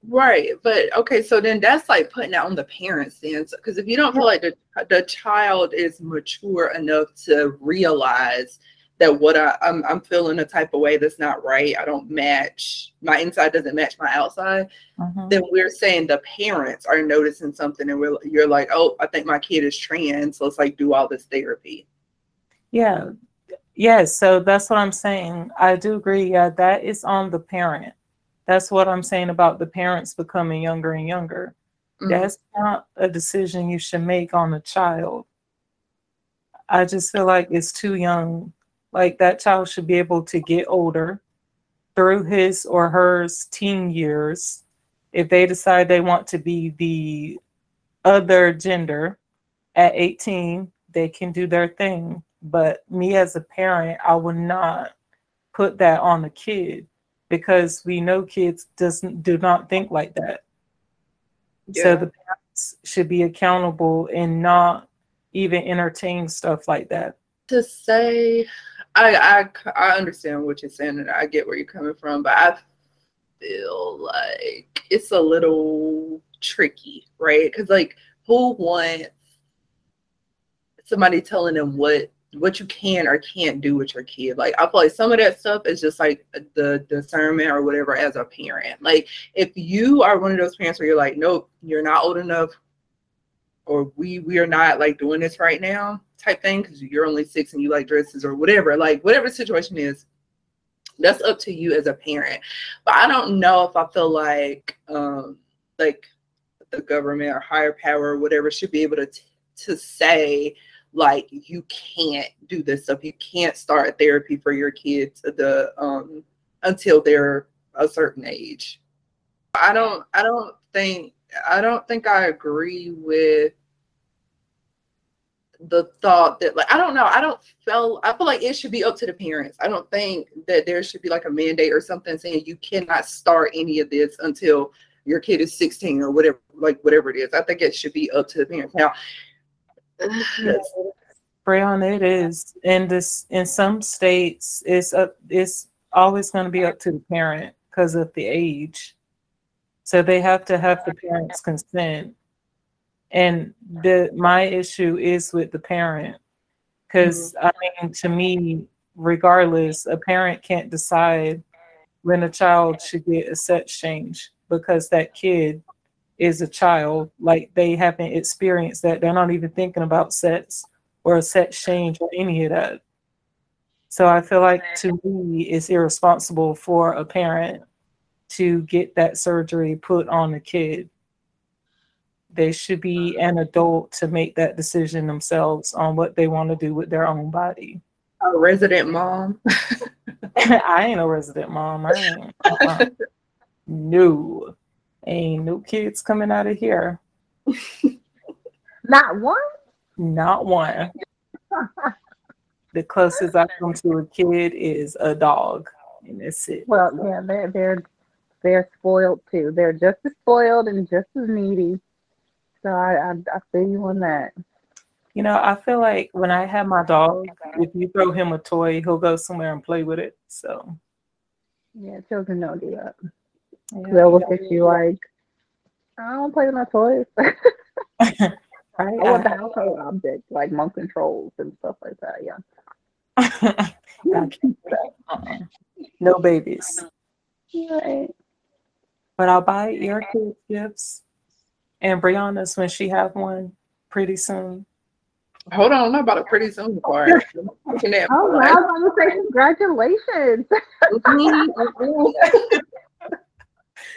Right, but okay, so then that's like putting that on the parents then, because if you don't feel like the the child is mature enough to realize that what I, I'm I'm feeling a type of way that's not right, I don't match my inside doesn't match my outside, mm-hmm. then we're saying the parents are noticing something, and we're you're like, oh, I think my kid is trans, so let's like do all this therapy. Yeah, Yes, so that's what I'm saying. I do agree. Yeah, that is on the parent. That's what I'm saying about the parents becoming younger and younger. Mm-hmm. That's not a decision you should make on a child. I just feel like it's too young. Like that child should be able to get older through his or her teen years. If they decide they want to be the other gender at 18, they can do their thing. But me as a parent, I would not put that on the kid because we know kids doesn't do not think like that. Yeah. So the parents should be accountable and not even entertain stuff like that. To say, I I I understand what you're saying and I get where you're coming from, but I feel like it's a little tricky, right? Because like, who wants somebody telling them what what you can or can't do with your kid. Like I feel like some of that stuff is just like the discernment or whatever as a parent. Like if you are one of those parents where you're like, nope, you're not old enough, or we we are not like doing this right now type thing because you're only six and you like dresses or whatever. Like whatever the situation is, that's up to you as a parent. But I don't know if I feel like um like the government or higher power or whatever should be able to to say like you can't do this stuff. You can't start therapy for your kids the um until they're a certain age. I don't I don't think I don't think I agree with the thought that like I don't know I don't feel I feel like it should be up to the parents. I don't think that there should be like a mandate or something saying you cannot start any of this until your kid is 16 or whatever like whatever it is. I think it should be up to the parents. Now Breon, it is. In this, in some states, it's up. It's always going to be up to the parent because of the age. So they have to have the parents' consent. And the my issue is with the parent Because mm-hmm. I mean, to me, regardless, a parent can't decide when a child should get a sex change because that kid is a child. Like they haven't experienced that. They're not even thinking about sex or a sex change or any of that. So I feel like to me, it's irresponsible for a parent to get that surgery put on a kid. They should be an adult to make that decision themselves on what they want to do with their own body. A resident mom. I ain't a resident mom. I ain't. Uh-uh. no, ain't no kids coming out of here. Not one. Not one. the closest I come to a kid is a dog, and that's it. Well, yeah, they're they're they're spoiled too. They're just as spoiled and just as needy. So I I, I feel you on that. You know, I feel like when I have my dog, if you throw him a toy, he'll go somewhere and play with it. So Yeah, children don't do that. Yeah, They'll look at you like, I don't play with my toys. right? I want the household objects like monk controls and stuff like that. Yeah. I can't do that. Uh-uh. No babies. Right. But I'll buy your kids gifts and Brianna's when she have one pretty soon. Hold on, I'm not about a pretty soon part. Oh, well, I was gonna say congratulations. Mm-hmm. Mm-hmm.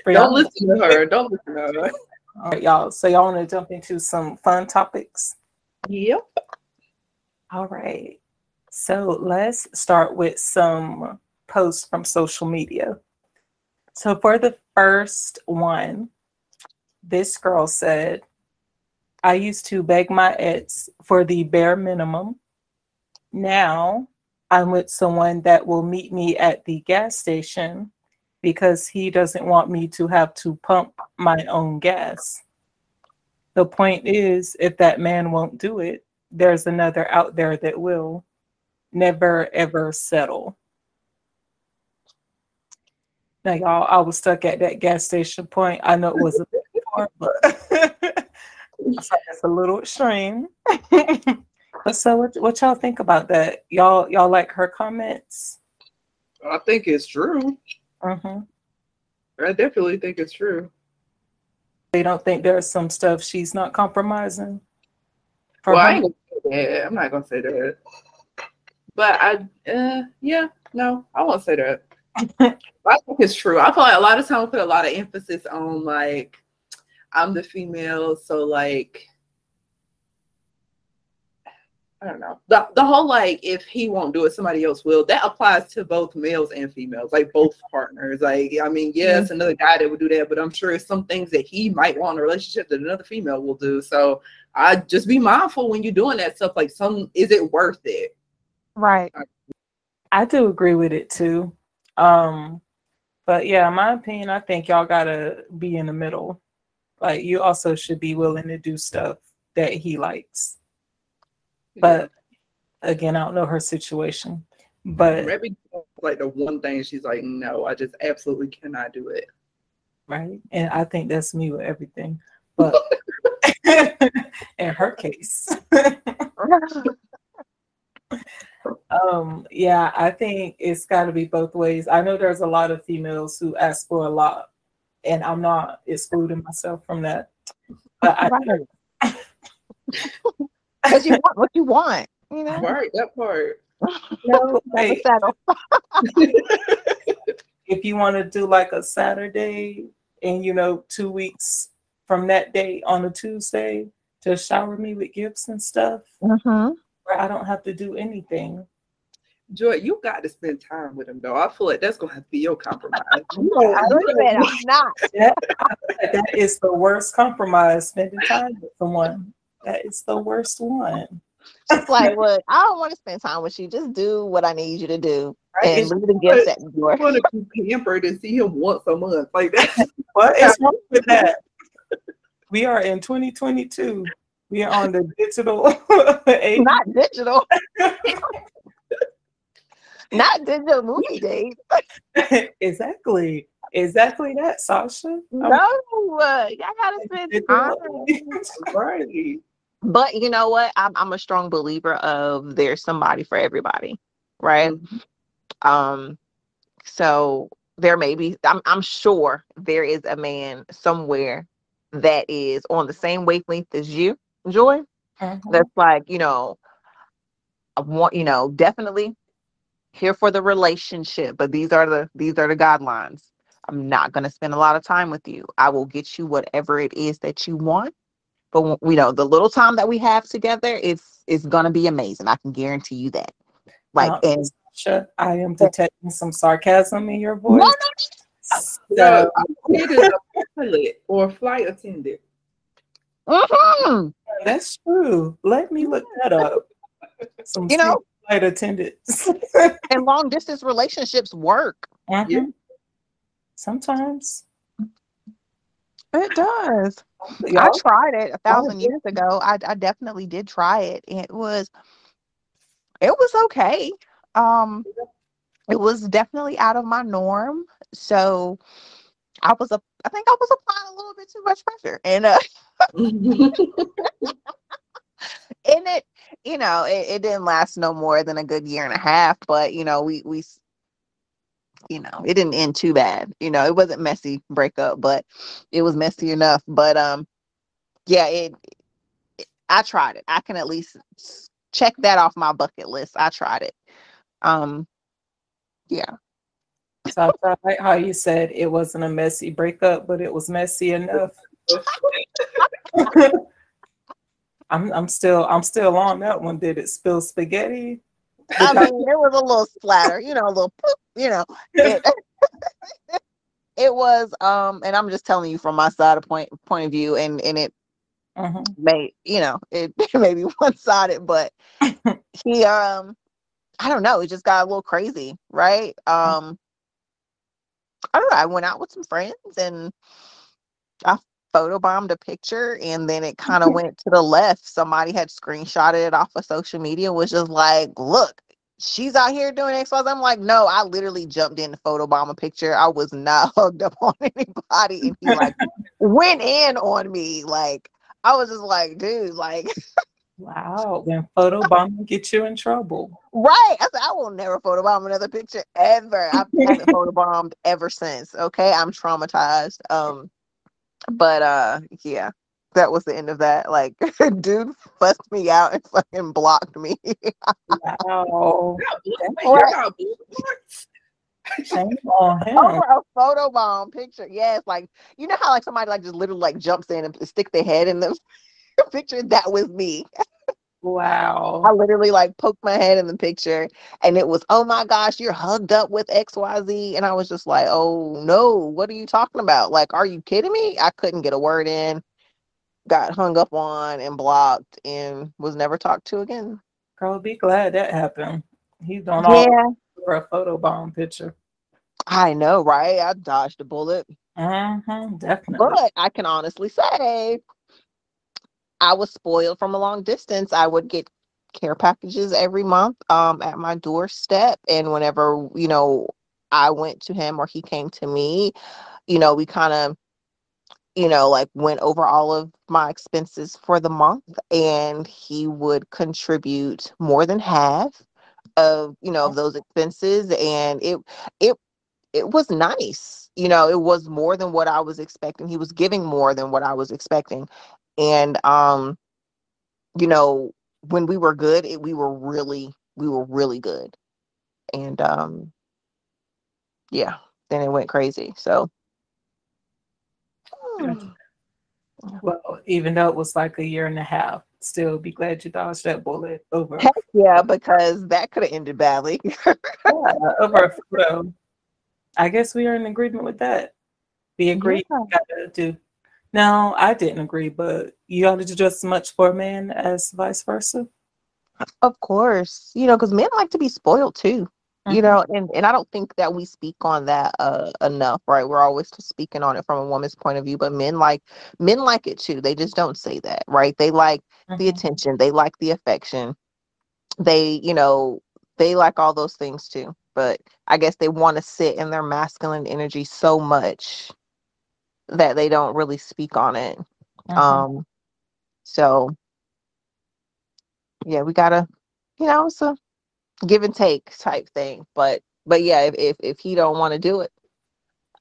Don't listen to her. Don't listen to her. All right, y'all. So y'all want to jump into some fun topics? Yep. All right. So let's start with some posts from social media. So for the first one, this girl said, I used to beg my ex for the bare minimum. Now I'm with someone that will meet me at the gas station because he doesn't want me to have to pump my own gas. The point is, if that man won't do it, there's another out there that will never ever settle. Now, y'all, I was stuck at that gas station point. I know it was a bit far, but it's a little extreme. but so, what, what y'all think about that? Y'all, y'all like her comments? I think it's true. Hmm I definitely think it's true. They don't think there's some stuff she's not compromising. For well, I ain't gonna say that. I'm not gonna say that. But I, uh, yeah, no, I won't say that. I think it's true. I feel like a lot of times we put a lot of emphasis on like I'm the female, so like I don't know. The the whole like if he won't do it, somebody else will. That applies to both males and females, like both partners. Like I mean, yes, another guy that would do that, but I'm sure it's some things that he might want in a relationship that another female will do. So I just be mindful when you're doing that stuff. Like some is it worth it? Right. I do agree with it too. Um, but yeah, in my opinion, I think y'all gotta be in the middle. Like you also should be willing to do stuff that he likes. But again, I don't know her situation. But Maybe like the one thing she's like, no, I just absolutely cannot do it. right, and I think that's me with everything. But in her case, um, yeah, I think it's got to be both ways. I know there's a lot of females who ask for a lot, and I'm not excluding myself from that. But I, Right. Because you want what you want, you know. Right, that part. know, Never like, if you want to do like a Saturday and you know two weeks from that day on a Tuesday to shower me with gifts and stuff, Mhm. where I don't have to do anything. Joy, you got to spend time with him though. I feel like that's gonna have to be your compromise. No, I said I'm not. that is the worst compromise. Spending time with someone. That is the worst one. It's like, what? I don't want to spend time with you. Just do what I need you to do, Right? and leave the gifts at the I door. want to be pampered and see him once a month. Like that. What is wrong with that? We are in 2022. We are on the digital age. Not digital. Not digital movie date. exactly. Exactly that, Sasha. No, uh, y'all gotta spend time. right. But you know what? I'm I'm a strong believer of there's somebody for everybody, right? Mhm. Um, so there may be. I'm I'm sure there is a man somewhere that is on the same wavelength as you, Joy. Mhm. That's like you know, I want you know definitely here for the relationship, but these are the these are the guidelines. I'm not going to spend a lot of time with you. I will get you whatever it is that you want. But when- you know, the little time that we have together, it's it's going to be amazing. I can guarantee you that. Like, Uh, and Sasha, I am detecting some sarcasm in your no, voice. no, So, So a pilot or flight attendant. mhm. that's true. Let me look that up. Some You know- flight attendants. and long distance relationships work. Mhm. Sometimes. It does. I tried it a thousand years ago. I, I definitely did try it. It was it was okay. Um it was definitely out of my norm. So I was a I think I was applying a little bit too much pressure. And uh and it you know it, it didn't last no more than a good year and a half but you know we we you know it didn't end too bad you know it wasn't messy breakup but it was messy enough but um yeah it, it- i tried it i can at least check that off my bucket list i tried it um yeah So I like how you said it wasn't a messy breakup, but it was messy enough. I'm I'm still I'm still on that one. Did it spill spaghetti? I mean there was a little splatter you know a little poop, you know. It, it was um and i'm just telling you from my side of point point of view and and it Mhm. may you know it may be one-sided but he um i don't know it just got a little crazy right? Um i don't know i went out with some friends and i photobombed a picture and then it kind of went to the left somebody had screenshotted it off of social media was just like look she's out here doing x Y, i'm like no i literally jumped in to photobomb a picture i was not hugged up on anybody and he like went in on me like I was just like, dude, like, Wow. When photobombing get you in trouble. right. I said, I will never photobomb another picture ever. I haven't photobombed ever since. Okay. I'm traumatized. Um, but uh yeah, that was the end of that. Like, dude fussed me out and fucking blocked me. Wow. You're. Shame on him. Over a photobomb picture. Yes, like you know how like somebody like just literally like jumps in and stick their head in the picture? That was me. Wow. I literally like poked my head in the picture and it was, oh my gosh, you're hugged up with XYZ. And I was just like, oh no, what are you talking about? Like, are you kidding me? I couldn't get a word in, got hung up on and blocked and was never talked to again. Girl, be glad that happened. He's doing all Yeah, for a photobomb picture. I know, right? I dodged a bullet. Mm-hmm, definitely. But I can honestly say I was spoiled from a long distance. I would get care packages every month um at my doorstep and whenever you know I went to him or he came to me, you know, we kind of you know like went over all of my expenses for the month and he would contribute more than half of you know of those expenses and it it it was nice. You know it was more than what i was expecting. He was giving more than what i was expecting and um you know when we were good it, we were really we were really good and um yeah then it went crazy so. Well, even though it was like a year and a half, still be glad you dodged that bullet over heck yeah because that could have ended badly yeah, over a photo. I guess we are in agreement with that. We agreed Yeah. gotta do. No, I didn't agree, but you ought to do just as much for a man as vice versa. Of course, you know, because men like to be spoiled too. You Mhm. know, and and I don't think that we speak on that uh enough, right? We're always just speaking on it from a woman's point of view, but men like men like it too. They just don't say that, right? They like the Mhm. attention, they like the affection. They, you know, they like all those things too. But I guess they want to sit in their masculine energy so much that they don't really speak on it. Mhm. Um so yeah, we gotta, you know, it's a give and take type thing. But but yeah, if if, if he don't want to do it,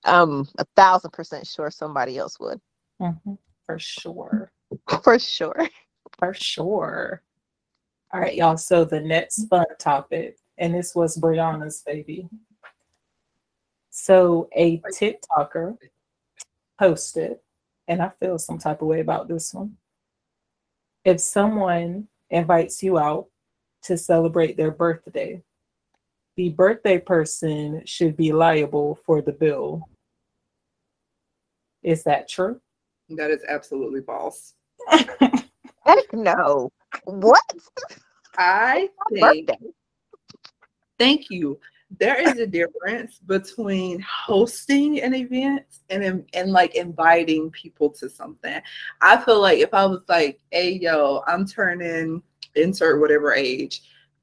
I'm a thousand percent sure somebody else would. Mm-hmm. For sure. For sure. For sure. All right, y'all. So the next fun topic, and this was Brianna's baby. So a TikToker posted, and I feel some type of way about this one. If someone invites you out to celebrate their birthday, the birthday person should be liable for the bill. Is that true? That is absolutely false. Heck no. What? I think, thank you. There is a difference between hosting an event and and like inviting people to something. I feel like if I was like, "Hey, yo, I'm turning insert whatever age,"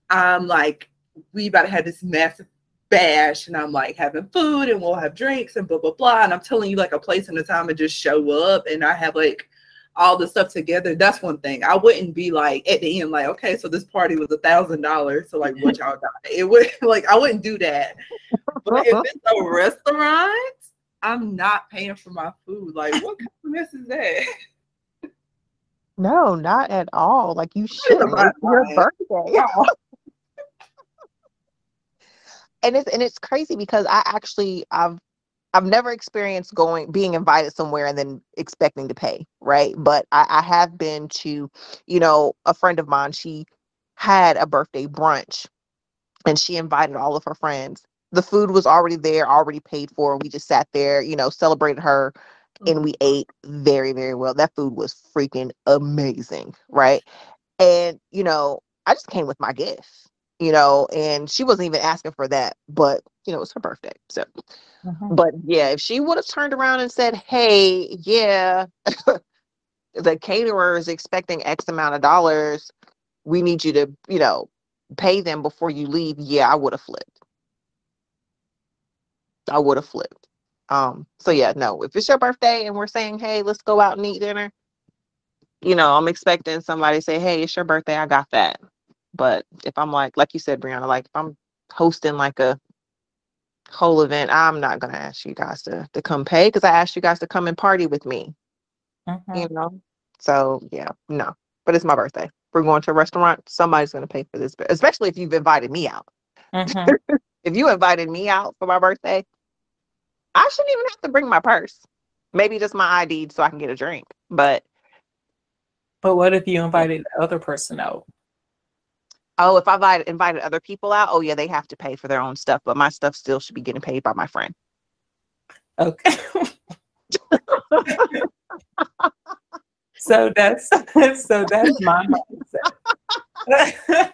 I'm like, we about to have this massive bash and I'm like having food and we'll have drinks and blah blah blah. And I'm telling you like a place and a time and just show up and I have like all the stuff together. That's one thing. I wouldn't be like at the end, like, okay, so this party was a thousand dollars. So like what y'all got? It would like I wouldn't do that. But if it's a restaurant, I'm not paying for my food. Like what kind of mess is that? No, not at all. Like you should. It's your birthday. and it's and it's crazy because I actually I've I've never experienced going being invited somewhere and then expecting to pay, right? But I, I have been to, you know, a friend of mine, she had a birthday brunch and she invited all of her friends. The food was already there, already paid for. We just sat there, you know, celebrated her and we mm-hmm. ate very, very well. That food was freaking amazing, right? And, you know, I just came with my gifts you know, and she wasn't even asking for that, but you know, it was her birthday. So, mm-hmm. but yeah, if she would have turned around and said, Hey, yeah, the caterer is expecting X amount of dollars, we need you to, you know, pay them before you leave, yeah, I would have flipped. I would have flipped. Um, so yeah, no, if it's your birthday and we're saying, Hey, let's go out and eat dinner, you know, I'm expecting somebody say, Hey, it's your birthday, I got that but if I'm like, like you said, Brianna, like if I'm hosting like a whole event, I'm not gonna ask you guys to to come pay because I asked you guys to come and party with me. Mm-hmm. You know, so yeah, no. But it's my birthday. We're going to a restaurant. Somebody's gonna pay for this, especially if you've invited me out. Mm-hmm. if you invited me out for my birthday, I shouldn't even have to bring my purse. Maybe just my ID so I can get a drink. But but what if you invited the other person out? Oh, if I invited other people out, oh yeah, they have to pay for their own stuff, but my stuff still should be getting paid by my friend. Okay. so that's so that's my mindset.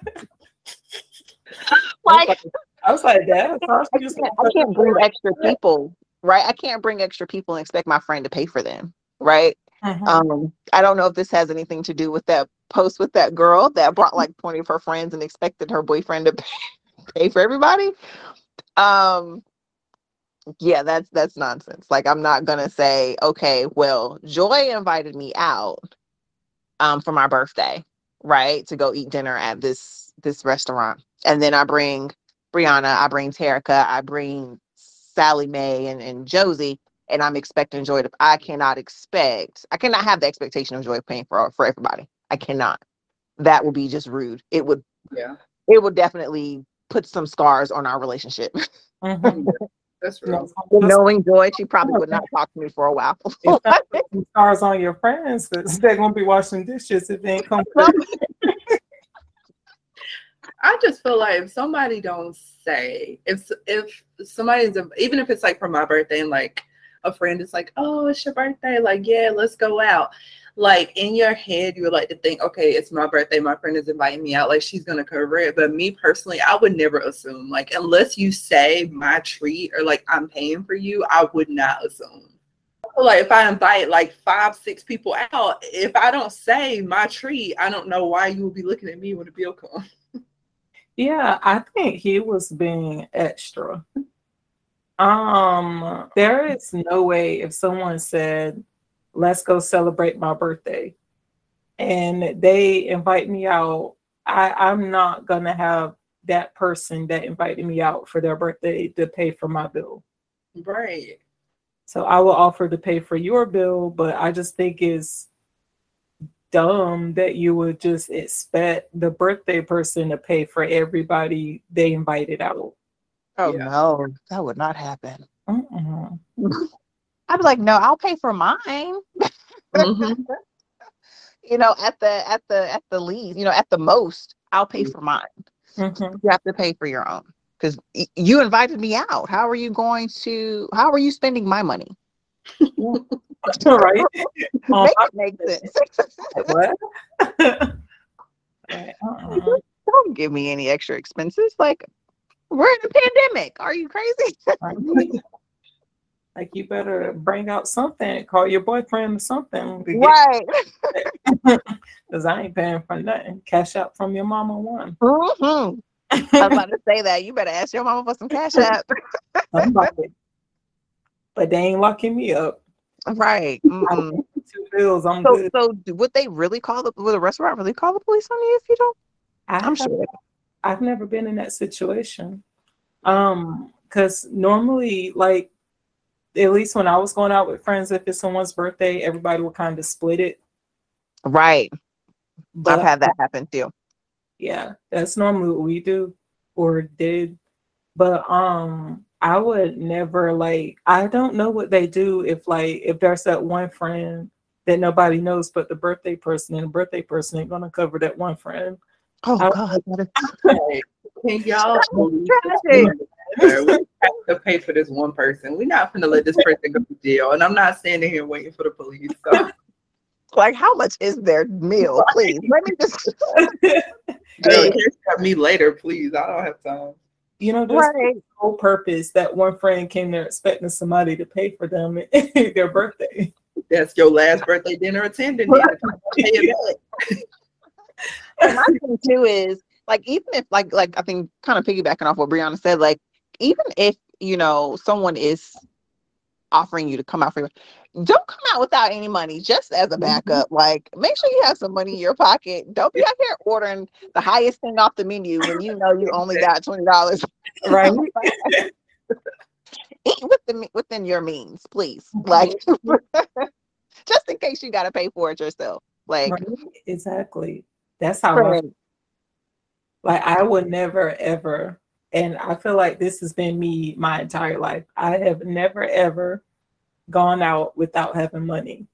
like I was like, that. I can't, I can't bring extra people, right? I can't bring extra people and expect my friend to pay for them, right? Mm-hmm. Um, I don't know if this has anything to do with that post with that girl that brought like 20 of her friends and expected her boyfriend to pay, for everybody. Um yeah, that's that's nonsense. Like I'm not gonna say, okay, well, Joy invited me out um for my birthday, right? To go eat dinner at this this restaurant. And then I bring Brianna, I bring Terica, I bring Sally Mae and, and Josie, and I'm expecting Joy to I cannot expect I cannot have the expectation of Joy paying for for everybody. I cannot. That would be just rude. It would yeah. It would definitely put some scars on our relationship. Mm-hmm. That's real. Knowing Joy, she probably would not talk to me for a while. scars on your friends because they're gonna be washing dishes if they ain't come. I just feel like if somebody don't say if if somebody's even if it's like for my birthday and like a friend is like, oh, it's your birthday, like yeah, let's go out like in your head you would like to think okay it's my birthday my friend is inviting me out like she's gonna cover it. But me personally i would never assume like unless you say my treat or like i'm paying for you i would not assume. Like if i invite like five six people out if i don't say my treat i don't know why you would be looking at me when the bill comes yeah i think he was being extra. Um there is no way if someone said let's go celebrate my birthday. And they invite me out. I, I'm not gonna have that person that invited me out for their birthday to pay for my bill. Right. So I will offer to pay for your bill, but I just think it's dumb that you would just expect the birthday person to pay for everybody they invited out. Oh Yeah. no, that would not happen. Mm-mm. I'd be like, no, I'll pay for mine. Mhm. You know, at the at the at the least, you know, at the most, I'll pay for mine. Mhm. You have to pay for your own because you invited me out. How are you going to? How are you spending my money? right? On Make it make sense. what? Uh-uh. Don't give me any extra expenses. Like we're in a pandemic. Are you crazy? Like you better bring out something, call your boyfriend or something. right. Because I ain't paying for nothing. Cash out from your mama one. hmm I was about to say that. You better ask your mama for some cash. Somebody. But they ain't locking me up. right. Mm-mm. Two bills, I'm So, good. so would they really call the would the restaurant really call the police on you if you don't? I I'm have- sure. I've never been in that situation. Um, because normally, like, at least when I was going out with friends, if it's someone's birthday, everybody would kind of split it. Right. But I've had that happen too. yeah, that's normally what we do or did. But um, I would never like. I don't know what they do if like if there's that one friend that nobody knows but the birthday person, and the birthday person ain't gonna cover that one friend. Oh I- God. that is- Right. Can y'all believe we have to pay for this one person. We're not gonna let this person go to jail. And I'm not standing here waiting for the police. So Like, how much is their meal? Please let me just. Girl, me later, please. I don't have time. You know, just Right. whole purpose that one friend came there expecting somebody to pay for them their birthday. That's your last birthday dinner attending. then. Pay it. And my thing too is like even if like like I think kind of piggybacking off what Brianna said, like even if you know someone is offering you to come out for your don't come out without any money just as a mm-hmm. backup. Like make sure you have some money in your pocket. Don't be out here ordering the highest thing off the menu when you know you only got $20 Right. eat within within your means please. Mm-hmm. Like just in case you got to pay for it yourself. Like Right. Exactly. That's how I right. like I would never ever and I feel like this has been me my entire life. I have never ever gone out without having money.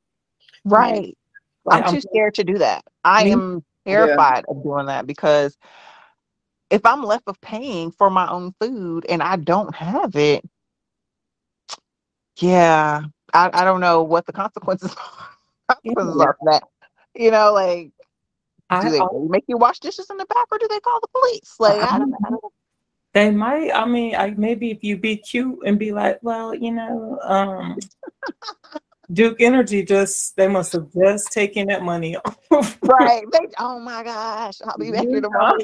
Right. Like, I'm too scared to do that. I Me- am terrified of doing that because if I'm left with paying for my own food and I don't have it, yeah, I, I don't know what the consequences, consequences are for that. You know, like, I, do they really make you wash dishes in the back or do they call the police? Like, I don't, I don't They might. I mean, I maybe if you be cute and be like, well, you know, um, Duke Energy just they must have just taken that money off. Right. They, oh my gosh. I'll be back You here tomorrow.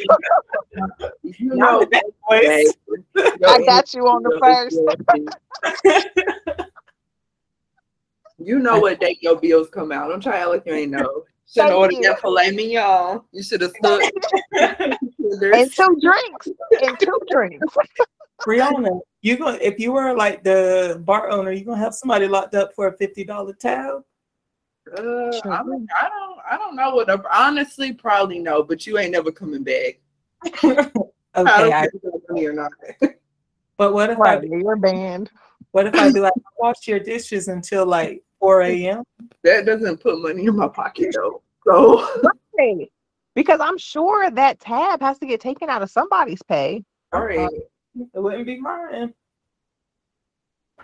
You know, that voice. I got you on the first. You know what date your bills come out. Don't try to act like you ain't know. Should have Thank ordered you. that filet mignon. You should have stood. And two drinks. And two drinks. Brianna, you gonna if you were like the bar owner, you gonna have somebody locked up for a fifty dollar tab? Uh, I, don't, I don't. I don't know what. Honestly, probably no. But you ain't never coming back. I don't Okay, I, care if you money or not. but what if Right. I You're banned. what if I be like wash your dishes until like four a.m. That doesn't put money in my pocket though. So Right. Because I'm sure that tab has to get taken out of somebody's pay. all right. It wouldn't be mine.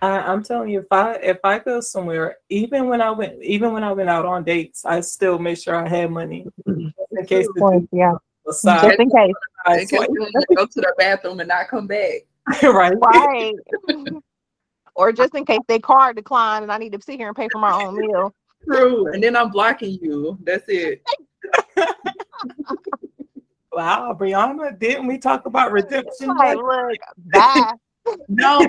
I, I'm telling you, if I if I go somewhere, even when I went, even when I went out on dates, I still make sure I had money mm-hmm. just in case the yeah. aside, Just in case. In case you wanna go to the bathroom and not come back. right? Right. or just in case they card decline and I need to sit here and pay for my own meal. True. And then I'm blocking you. That's it. Wow, Brianna, didn't we talk about redemption? Like, look, bye. No,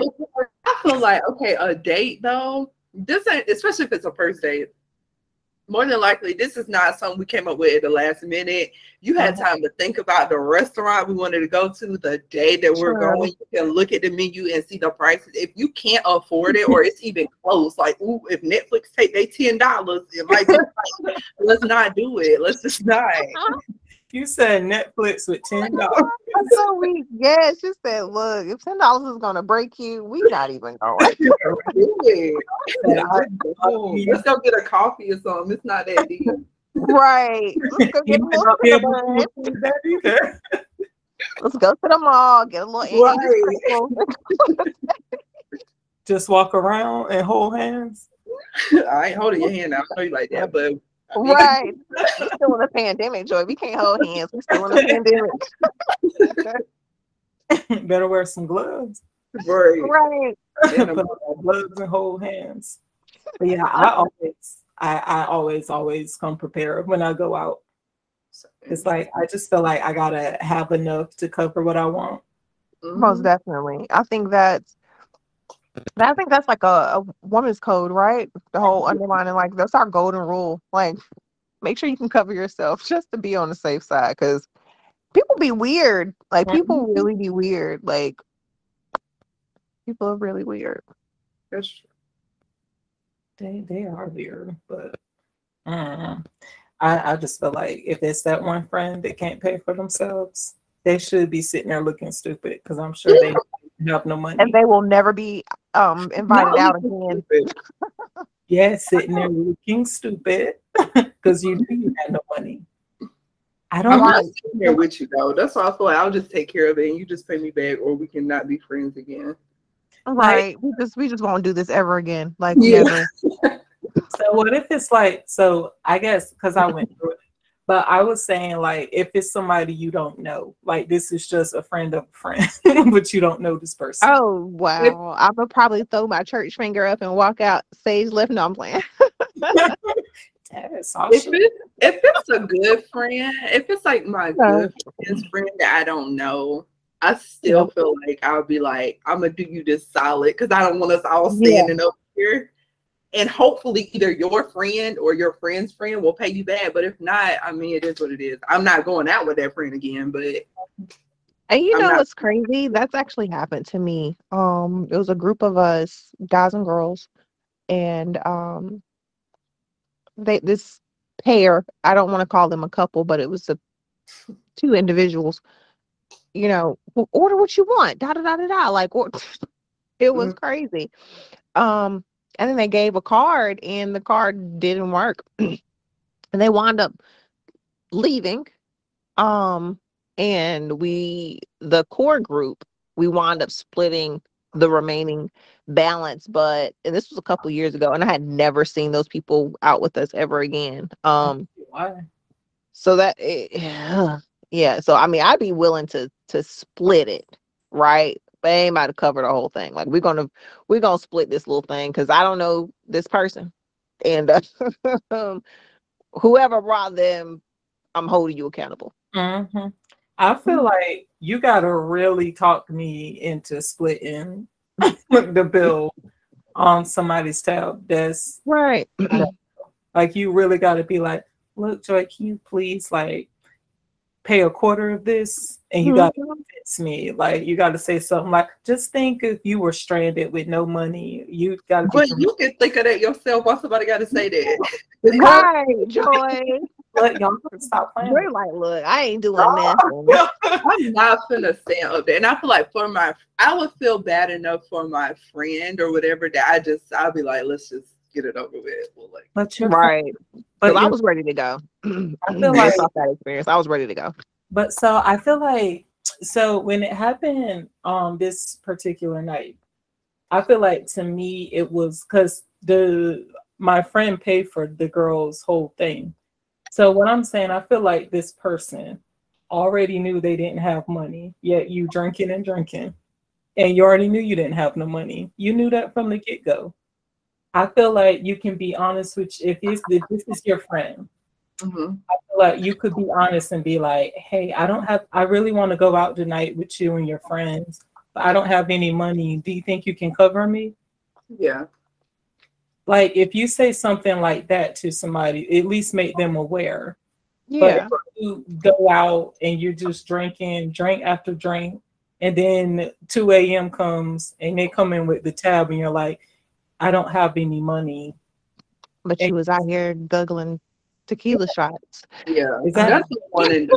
I feel like okay, a date though. This ain't especially if it's a first date. More than likely this is not something we came up with at the last minute. You had Uh-huh. time to think about the restaurant we wanted to go to the day that we're going. You can look at the menu and see the prices. If you can't afford it or it's even close, like ooh, if Netflix take they ten dollars, it might be like, let's not do it. Let's just not. You said Netflix with ten dollars. so we yeah, she said, look, if ten dollars is gonna break you, we not even going. do it. Let's go get a coffee or something. It's not that deep. right. Let's go get a You might not be able little to afford that either. Let's go to the mall, get a little Right. Just walk around and hold hands. I ain't holding your hand out for you like that, but I mean, Right. We're still in a pandemic, Joy. We can't hold hands. We're still in a pandemic. Better wear some gloves. right. Right. Put on gloves and hold hands. But yeah, I always, I, I always, always come prepared when I go out. It's like I just feel like I gotta have enough to cover what I want. Most definitely. I think that's I think that's like a, a woman's code, right? The whole underlining, like that's our golden rule. Like, make sure you can cover yourself just to be on the safe side, because people be weird. Like, people really be weird. Like, people are really weird. That's. They they are weird, but mm, I I just feel like if it's that one friend that can't pay for themselves, they should be sitting there looking stupid because I'm sure they have no money. And they will never be um invited No. out again. Yeah, sitting there looking stupid because you knew you had no money. I don't I'm like not sitting here with you though. That's why I feel like I'll just take care of it and you just pay me back or we can not be friends again. Right. We just we just won't do this ever again. Like Yeah. never. So what if it's like so I guess because I went through it, but I was saying like if it's somebody you don't know, like this is just a friend of a friend, but you don't know this person. Oh wow. I'm gonna probably throw my church finger up and walk out stage left. No, I'm playing. That's If awesome. it, if it's a good friend, if it's like my Yeah. good friend's friend that I don't know, I still feel like I'll be like, I'm gonna do you this solid because I don't want us all Yeah. standing up here. And hopefully either your friend or your friend's friend will pay you back. But if not, I mean it is what it is. I'm not going out with that friend again, but And you I'm know not- what's crazy? That's actually happened to me. Um, it was a group of us, guys and girls, and um, they this pair. I don't want to call them a couple, but it was a two individuals. You know, order what you want. Da da da da da. Like, or, it was crazy. Um, and then they gave a card, and the card didn't work, and they wound up leaving. Um, and we the core group we wound up splitting the remaining balance but and this was a couple years ago and i had never seen those people out with us ever again um Why? so that it, yeah so i mean i'd be willing to to split it right but I ain't about to cover the whole thing. Like we're gonna we're gonna split this little thing because i don't know this person. And uh, whoever brought them i'm holding you accountable. Hmm I feel like you gotta really talk me into splitting the bill on somebody's tab. That's right. like you really gotta be like, look, Joy, can you please like pay a quarter of this? And you gotta mm-hmm. convince me. Like you gotta say something like, just think if you were stranded with no money, you gotta but you can think of that yourself. Why somebody gotta say that? right joy Look, y'all gotta stop playing. We're like, look, I ain't doing oh. nothing. I'm not gonna stand up there. And I feel like for my I would feel bad enough for my friend or whatever that I just I'll be like, let's just get it over with. Well, like But you're Right. But But I was ready to go. I feel like off that experience, I was ready to go. But so I feel like so when it happened um this particular night, I feel like to me it was because the my friend paid for the girl's whole thing. So what I'm saying, I feel like this person already knew they didn't have money, yet you drinking and drinking, and you already knew you didn't have no money. You knew that from the get go. I feel like you can be honest with if this if this is your friend mhm. I feel like you could be honest and be like, hey, I don't have, I really want to go out tonight with you and your friends, but I don't have any money. Do you think you can cover me? yeah. like if you say something like that to somebody, at least make them aware. Yeah. But if you go out and you're just drinking drink after drink, and then 2 a.m. comes and they come in with the tab, and you're like, I don't have any money. But she was out here guggling tequila shots. Yeah, Exactly. that's one and.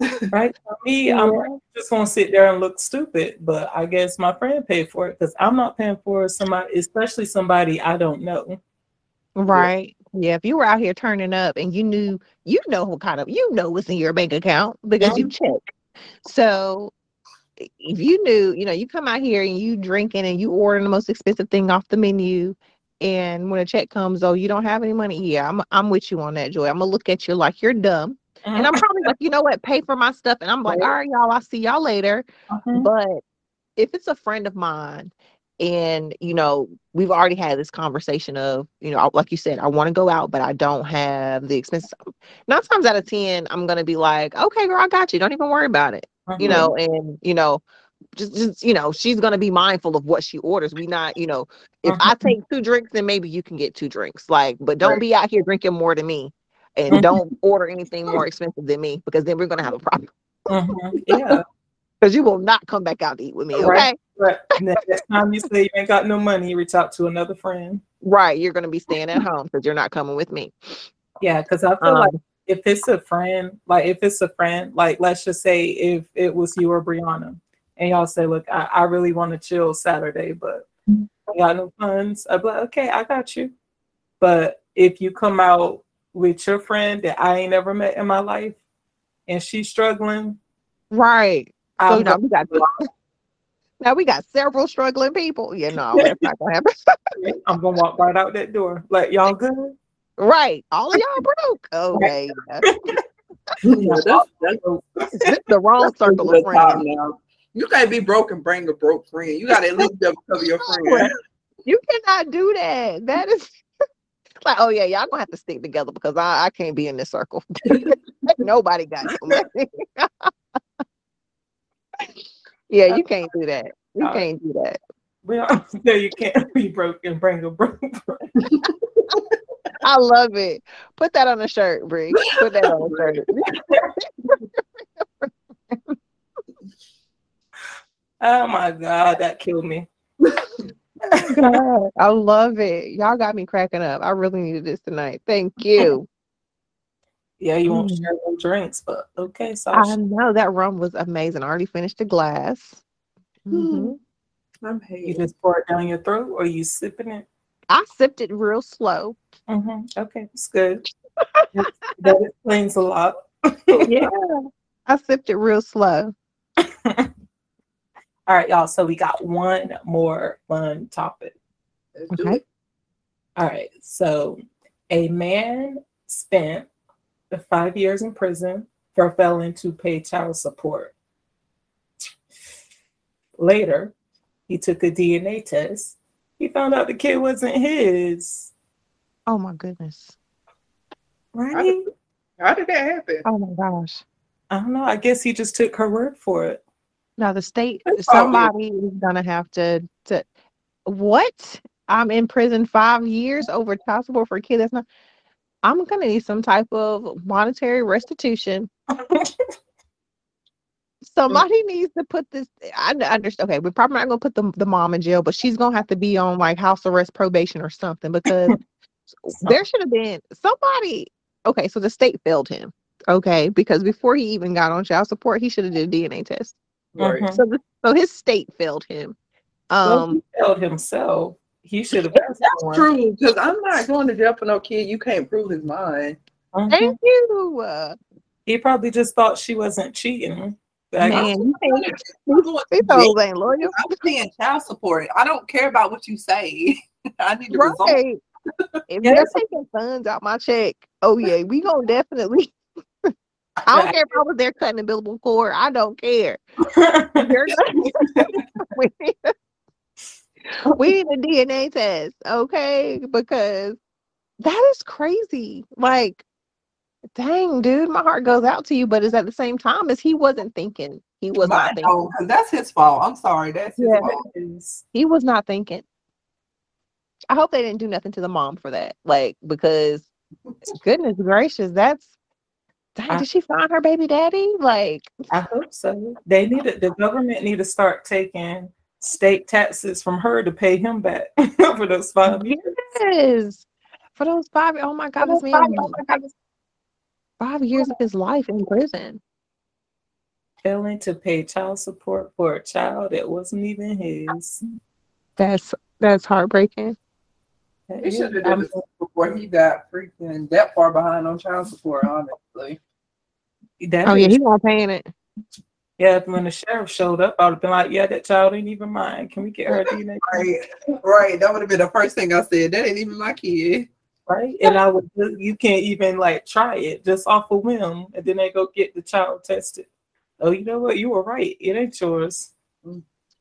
Right? For me, I'm just gonna sit there and look stupid, but I guess my friend paid for it because I'm not paying for somebody, especially somebody I don't know. Right. Yeah. If you were out here turning up and you knew, you know what kind of, you know what's in your bank account because you check. So i- if you knew, you know, you come out here and you drinking and you ordering the most expensive thing off the menu, and when a check comes, oh, you don't have any money. Yeah, I'm I'm with you on that, Joy. I'm gonna look at you like you're dumb, and I'm probably like, you know what, pay for my stuff, and I'm like, all right, y'all, I'll see y'all later. Mhm. But if it's a friend of mine and you know we've already had this conversation of you know like you said i want to go out but i don't have the expenses nine times out of ten i'm gonna be like okay girl i got you don't even worry about it you Mhm. know and you know just, just you know she's gonna be mindful of what she orders we not you know if i Mhm. take two drinks then maybe you can get two drinks like but don't Right. be out here drinking more than me and Mhm. don't order anything more expensive than me because then we're gonna have a problem Mhm. Yeah. because you will not come back out to eat with me okay Right. Right. Next time you say you ain't got no money, you reach out to another friend. Right, you're gonna be staying at home because you're not coming with me. Yeah, because I feel like Um, if it's a friend, like if it's a friend, like let's just say if it was you or Brianna, and y'all say, "Look, I, I really want to chill Saturday, but I got no funds," I'd be like, "Okay, I got you." But if you come out with your friend that I ain't ever met in my life, and she's struggling, right. So now we got now we got several struggling people. You know, that's not gonna happen. I'm gonna walk right out that door. Like y'all good? Right, all of y'all broke. Okay, yeah. Yeah, that's, that's, this the wrong circle of friends. now. You can't be broke and bring a broke friend. You gotta at least be able to cover your friend. You cannot do that. That is like, oh yeah, y'all gonna have to stick together because I, I can't be in this circle. Nobody got no money. yeah, you can't do that. You can't do that. We all say you can't be broke and bring a broke friend. I love it. Put that on a shirt, Bree. Put that on a shirt. Oh my god, that killed me. God, I love it. Y'all got me cracking up. I really needed this tonight. Thank you. Yeah, you won't Mm. share no drinks, but okay, I know that rum was amazing. I already finished the glass. Mhm. I'm You just pour it down your throat or you sipping it? I sipped it real slow. hmm Okay, it's good. That- that explains a lot. Yeah. I sipped it real slow. All right, y'all. So we got one more fun topic. Okay. All right. So a man spent the five years in prison for failing to pay child support. Later, he took a DNA test. He found out the kid wasn't his. Oh my goodness. Right? How did that happen? Oh my gosh. I don't know. I guess he just took her word for it. Now the state That's all good. somebody is gonna have to to what? I'm in prison five years over child support for a kid that's not I'm gonna need some type of monetary restitution somebody needs to put this I understand okay we're probably not gonna put the, the mom in jail but she's gonna have to be on like house arrest probation or something because there should have been somebody okay so the state failed him okay because before he even got on child support he should have did a dna test Right. Mhm. so the, so his state failed him Well, um he failed himself. He should have asked That's for one. true, because I'm not going to jail for no kid. You can't prove his mind. Mhm. thank you uh, He probably just thought she wasn't cheating. Man I'm going these hoes ain't loyal I'm paying child support. I don't care about what you say. I need the result. right if Yeah, they're taking funds out my check oh yeah we gonna definitely I don't care if I was there cutting umbilical cord. I don't care. We, need a, we need a DNA test, okay? Because that is crazy. Like, dang, dude, my heart goes out to you, but it's at the same time as he wasn't thinking. He was not thinking. Oh, 'cause that's his fault. I'm sorry. That's his Yeah. fault. He was not thinking. I hope they didn't do nothing to the mom for that. Like, because goodness gracious, that's dang, I- did she find her baby daddy? Like, I hope so. They need to, the government need to start taking state taxes from her to pay him back for those five years. yes. For those five, oh my God, this man, five years of his life in prison. Failing to pay child support for a child that wasn't even his. That's that's heartbreaking. That He is- should have done this before he got freaking that far behind on child support, honestly. that Oh yeah, is- he's not paying it. yeah. When the sheriff showed up, I would have been like, "Yeah, that child ain't even mine. Can we get her DNA?" Right, right. That would have been the first thing I said. That ain't even my kid. Right? And I would, you can't even like try it just off a whim, and then they go get the child tested. Oh, you know what? You were right. It ain't yours,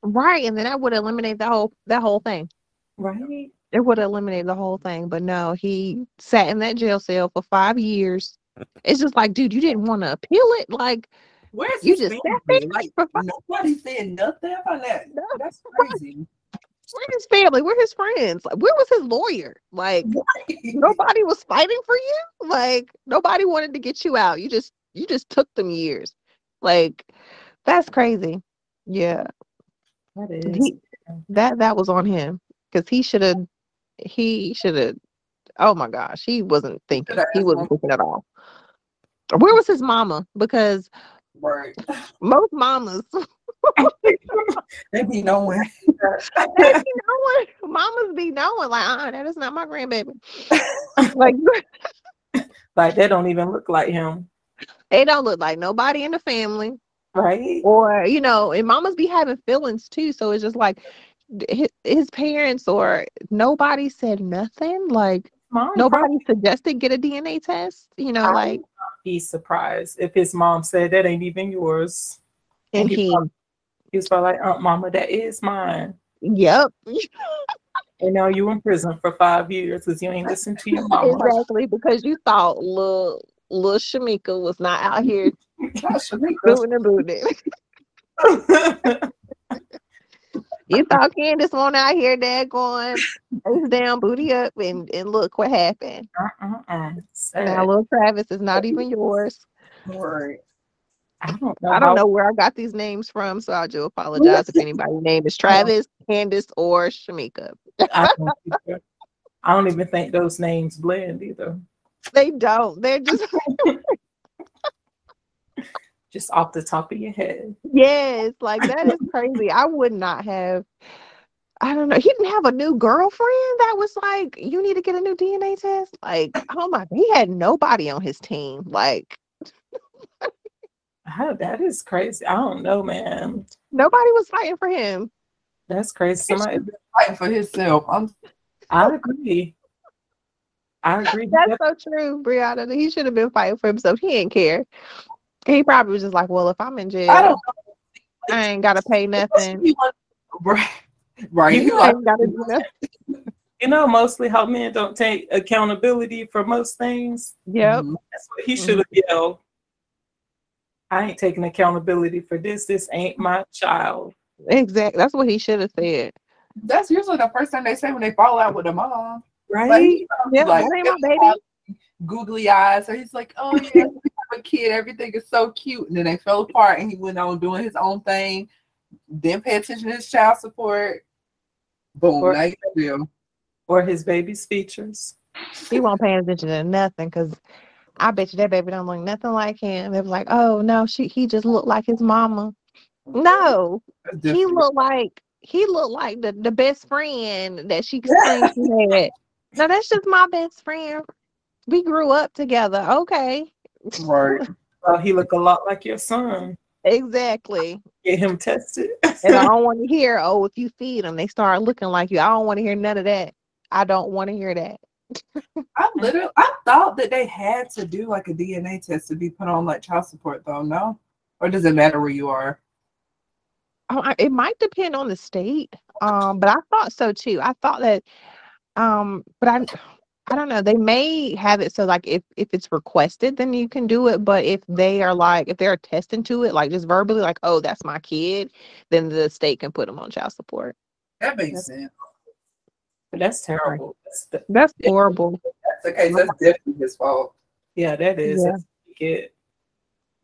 Right, and then that would eliminate the whole that whole thing. right? It would eliminate the whole thing. But no, he sat in that jail cell for five years. It's just like, dude, you didn't want to appeal it. Like, Where's You just family? sat Like for five- nobody said nothing about that. No. That's crazy. Where's his family? Where his friends? Like, where was his lawyer? Like, nobody was fighting for you. Like, nobody wanted to get you out. You just you just took them years. Like, that's crazy. Yeah, That is. he, that that was on him because he should have he should have. Oh my gosh, he wasn't thinking. He wasn't thinking at all. Where was his mama? Because right. most mamas They be knowing. they be knowing, mamas be knowing, like, uh, that is not my grandbaby. like, like they don't even look like him, they don't look like nobody in the family, right? or you know, and mamas be having feelings too. So it's just like his, his parents or nobody said nothing. Like Mom nobody suggested get a DNA test. You know, I like, would not be surprised if his mom said that ain't even yours. and he he, probably- He was probably like, "Aunt Mama, that is mine." yep, And now you in prison for five years because you ain't listened to your mama. exactly, because you thought little little Shamika was not out here booting and booting. You thought Candace won't out here there going face down, booty up, and, and look what happened. Uh-uh-uh. Now little Travis is not even yours. Right. I don't know. I don't know where I got these names from, so I do apologize if anybody's name is Travis, Candace, or Shamika. I don't. I don't even think those names blend either. They don't. They're just Just off the top of your head. yes, like that is crazy. I would not have. I don't know. He didn't have a new girlfriend that was like, you need to get a new DNA test. Like, oh my, he had nobody on his team. Like, How- that is crazy. I don't know, man. nobody was fighting for him. That's crazy. Somebody, Fighting for himself. I'm I agree. I agree. That's so true, Brianna. He should have been fighting for himself. He didn't care. He probably was just like, well, if I'm in jail, I don't I ain't gotta pay nothing. Right. Right. You know, I like, ain't gotta do nothing. You know, mostly how men don't take accountability for most things. Yep. mhm. That's what he should have yelled. I ain't taking accountability for this. This ain't my child. Exactly. That's what he should have said. That's usually the first thing they say when they fall out with a mom. Right? Like, he Yeah, like, that ain't my baby. googly eyes. So he's like, oh yeah, we have a kid. Everything is so cute. And then they fell apart, and he went on doing his own thing. Didn't pay attention to his child support. Boom. Or- now you feel. or his baby's features. He won't pay attention to nothing because I bet you that baby don't look nothing like him. They was like, oh no, she he just looked like his mama. No, he looked like he looked like the, the best friend that she claimed she had. No, that's just my best friend. We grew up together. Okay. right. Well, he look a lot like your son. Exactly. Get him tested. And I don't want to hear, oh, if you feed them, they start looking like you. I don't want to hear none of that. I don't want to hear that. I literally, I thought that they had to do like a DNA test to be put on like child support, though. No, or does it matter where you are? Oh, it might depend on the state. Um, but I thought so too. I thought that um, but I I don't know. They may have it so like if if it's requested, then you can do it. But if they are like if they're attesting to it, like just verbally, like, oh, that's my kid, then the state can put them on child support. That makes sense. That's terrible. That's, the- That's horrible. That's the case. That's definitely his fault. yeah, that is. Yeah. That's what you get.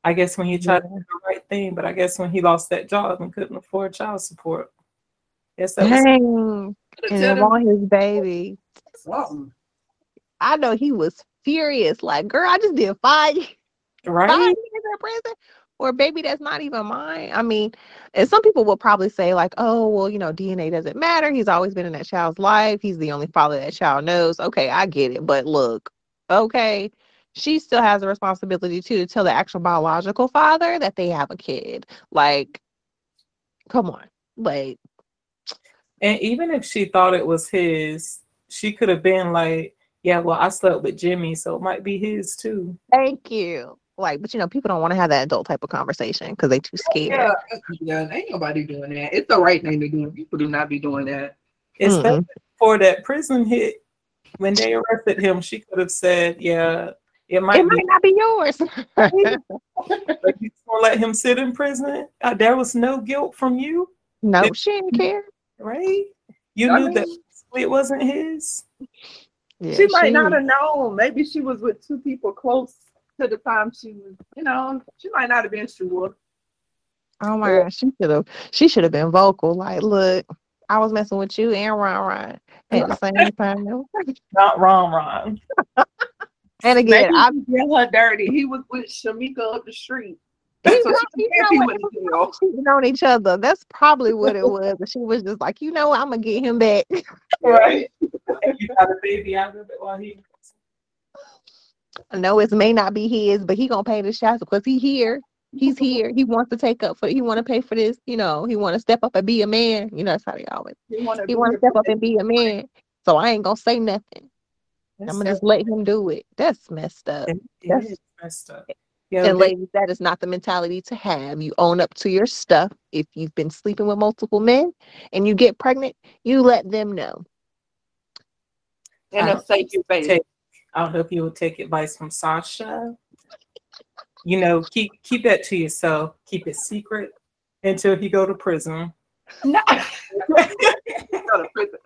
I guess when he tried to do the right thing, but I guess when he lost that job and couldn't afford child support. Yes, that was Dang. Could've And tell want his baby. something. I know he was furious. Like, girl, I just did five, five right. years in prison for a baby that's not even mine. I mean, and some people will probably say, like, oh, well, you know, DNA doesn't matter. He's always been in that child's life. He's the only father that child knows. Okay, I get it. But look, okay, she still has a responsibility too to tell the actual biological father that they have a kid. Like, come on. Like, And even if she thought it was his, she could have been like, "Yeah, well, I slept with Jimmy, so it might be his too." thank you. Like, but you know, people don't want to have that adult type of conversation because they too scared. Yeah, yeah, ain't nobody doing that. It's the right thing to do. People do not be doing that. Especially for that prison hit when they arrested him, she could have said, "Yeah, it might, It might not be yours. be, but you gonna let him sit in prison. Uh, there was no guilt from you, no, she didn't care. right? You I knew that it wasn't his. Yeah, she might not have known. Maybe she was with two people close to the time she was, you know, she might not have been sure. Oh my gosh, she should have. She should have been vocal. Like, look, I was messing with you and Ron Ron at the same time. Not Ron Ron. And again, I he did her dirty. He was with Shamika up the street. He's That's what not- she you know he what? went to jail. cheating on each other. That's probably what it was. And she was just like, you know I'm gonna get him back. Right. you got a baby out of it while he. I know it may not be his, but he gonna pay the shots because he here. He's here. He wants to take up for. He want to pay for this. You know, he want to step up and be a man. You know, that's how they always. He want to step up and be a man. So I ain't gonna say nothing. I'm gonna just let him do it. That's messed up. It That's- messed up. And ladies, that is not the mentality to have. You own up to your stuff. If you've been sleeping with multiple men and you get pregnant, you let them know. in I a don't safe think space. take- I hope you will take advice from Sasha. You know, keep keep that to yourself. Keep it secret until he go to prison. No. Go to prison.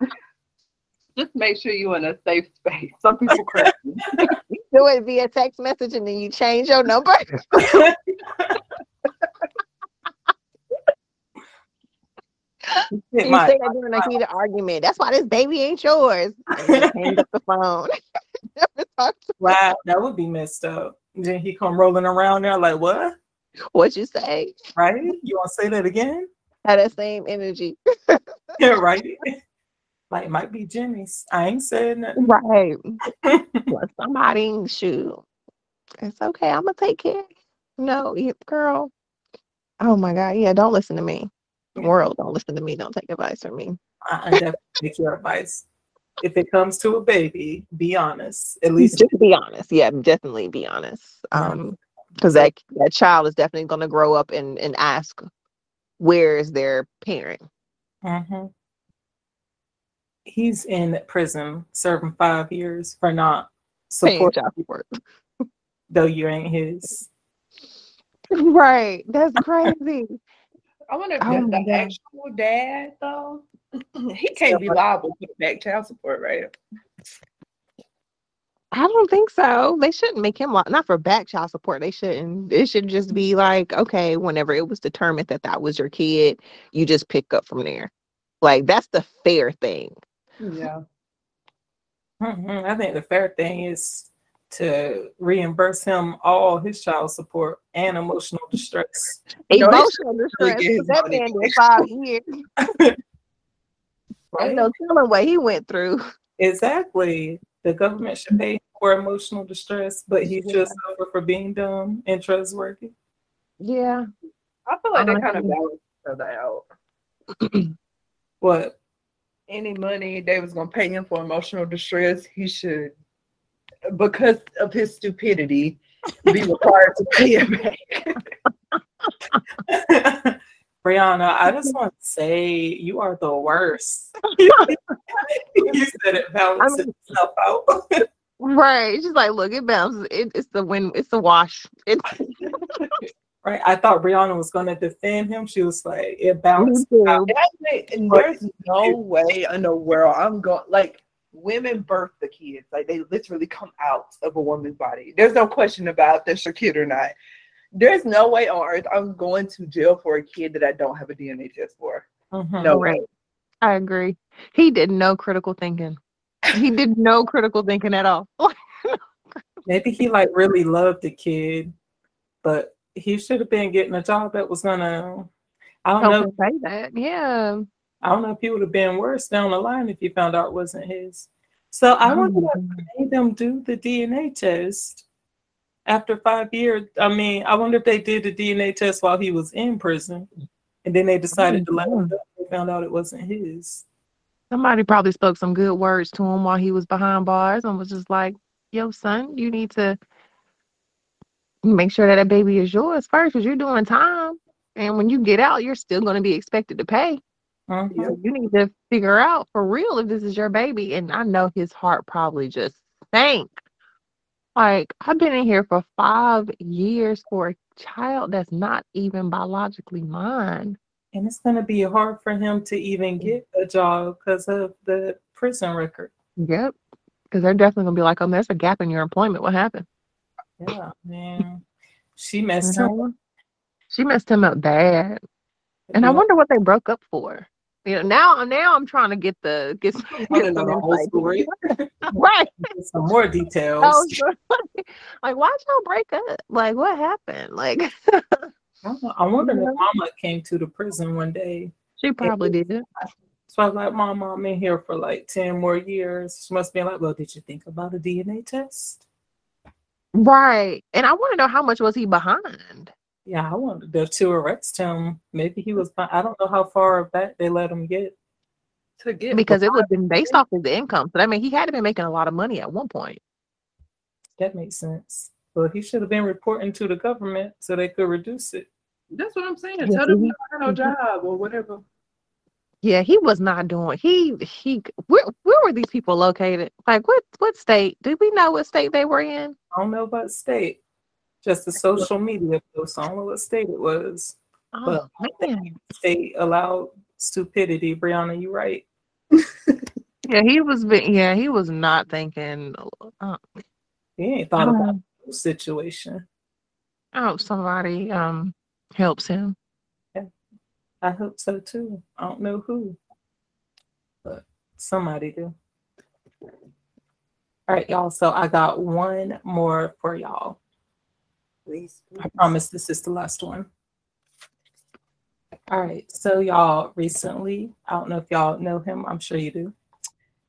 Just make sure you're in a safe space. Some people crazy. You do it via text message and then you change your number. It You might- say that during a heated argument. That's why this baby ain't yours. And then hang up the phone. Never talk to- wow, that would be messed up. Then he come rolling around there like, what? what you say? Right? You want to say that again? Have that same energy. Yeah, right. Like, might be Jimmy's. I ain't saying that. Right. well, somebody shoot. It's okay. I'm gonna take care. No, girl. Oh my God. Yeah, don't listen to me. The world, don't listen to me. Don't take advice from me. I definitely take your advice. If it comes to a baby, be honest. At least just be honest. Yeah, definitely be honest. Um, because that that child is definitely gonna grow up and and ask, where is their parent? Mhm. He's in prison serving five years for not Paying support, child support. though you ain't his. Right. That's crazy. I wonder if Oh the, my God. actual dad though, he can't be liable for back child support, right? I don't think so. They shouldn't make him li- not for back child support. They shouldn't. It should just be like, okay, whenever it was determined that that was your kid, you just pick up from there. Like that's the fair thing. Yeah. Mhm. I think the fair thing is to reimburse him all his child support and emotional distress. No, Emotional distress. get his 'cause That man did five years. Right? Ain't no telling what he went through. Exactly. The government should pay for emotional distress, but he should suffer for being dumb and trustworthy. Yeah. I feel like they kind of Honestly. balance each other out. What? Any money they was gonna pay him for emotional distress, he should, because of his stupidity, be required to pay it back. Brianna, I just want to say you are the worst. you said it balances itself out. Right. She's like, look, it bounces. It, it's the win. It's the wash. It's Right. I thought Brianna was going to defend him. She was like, it bounced. out. And there's no way in the world I'm going like women birth the kids. Like they literally come out of a woman's body. There's no question about if that's your kid or not. There's no way on earth I'm going to jail for a kid that I don't have a DNA test for. Mhm. No Right. way. I agree. He did no critical thinking. He did no critical thinking at all. Maybe he like really loved the kid, but he should have been getting a job that was gonna. I don't Help know. him say that. Yeah. I don't know if he would have been worse down the line if he found out it wasn't his. So I oh, wonder what made them do the DNA test after five years. I mean, I wonder if they did the DNA test while he was in prison, and then they decided to let him oh, go. They found out it wasn't his. Somebody probably spoke some good words to him while he was behind bars and was just like, yo, son, you need to make sure that that baby is yours first because you're doing time. And when you get out, you're still going to be expected to pay. Mhm. So you need to figure out for real if this is your baby. And I know his heart probably just sank. Like, I've been in here for five years for a child that's not even biologically mine. And it's going to be hard for him to even get a job because of the prison record. Yep. Because they're definitely going to be like, oh, there's a gap in your employment. What happened? Yeah, man. She messed You him know? She messed him up bad. And I wonder what they broke up for. You know, now now I'm trying to get the get, some- get some the whole story. right. Some more details. Oh, sure. like why'd y'all break up? Like what happened? Like I wonder if Mama came to the prison one day. she probably did. So I was like, Mom, I'm in here for like 10 more years. She must be like, Well, did you think about a DNA test? Right. And I want to know how much was he behind? Yeah, I wanted them to arrest him. Maybe he was, I don't know how far back they let him get. To get Because it would have been based off his income. So I mean he had to be making a lot of money at one point. That makes sense. Well, he should have been reporting to the government so they could reduce it. that's what I'm saying. Yeah, Tell them he- you don't have no job or whatever. Yeah, he was not doing he he where where were these people located? Like what what state? Did we know what state they were in? I don't know about state, just the social media post. I don't know what state it was. Oh, Well, man. State allowed stupidity. Brianna, you right. Yeah, he was. Yeah, he was not thinking. Uh, He ain't thought about um, the situation. I hope somebody um helps him. I hope so too. I don't know who, but somebody do. All right, y'all. So I got one more for y'all. Please. I promise this is the last one. All right. So y'all recently, I don't know if y'all know him. I'm sure you do.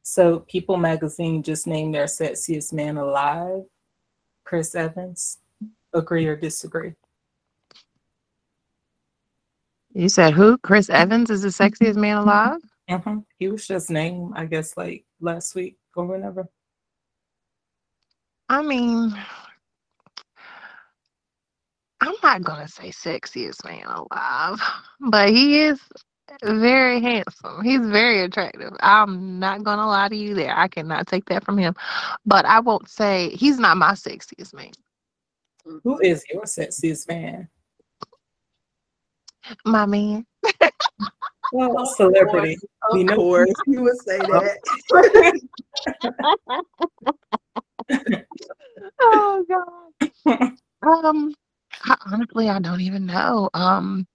So People Magazine just named their sexiest man alive, Chris Evans. Agree or disagree? You said who? Chris Evans is the sexiest man alive. hmm He was just named, I guess, like last week or whenever. I mean, I'm not gonna say sexiest man alive, but he is very handsome. He's very attractive. I'm not gonna lie to you there. I cannot take that from him. But I won't say he's not my sexiest man. Who is your sexiest man? My man. Well, celebrity. Of We know- course, you would say that. oh god. um I, honestly I don't even know. Um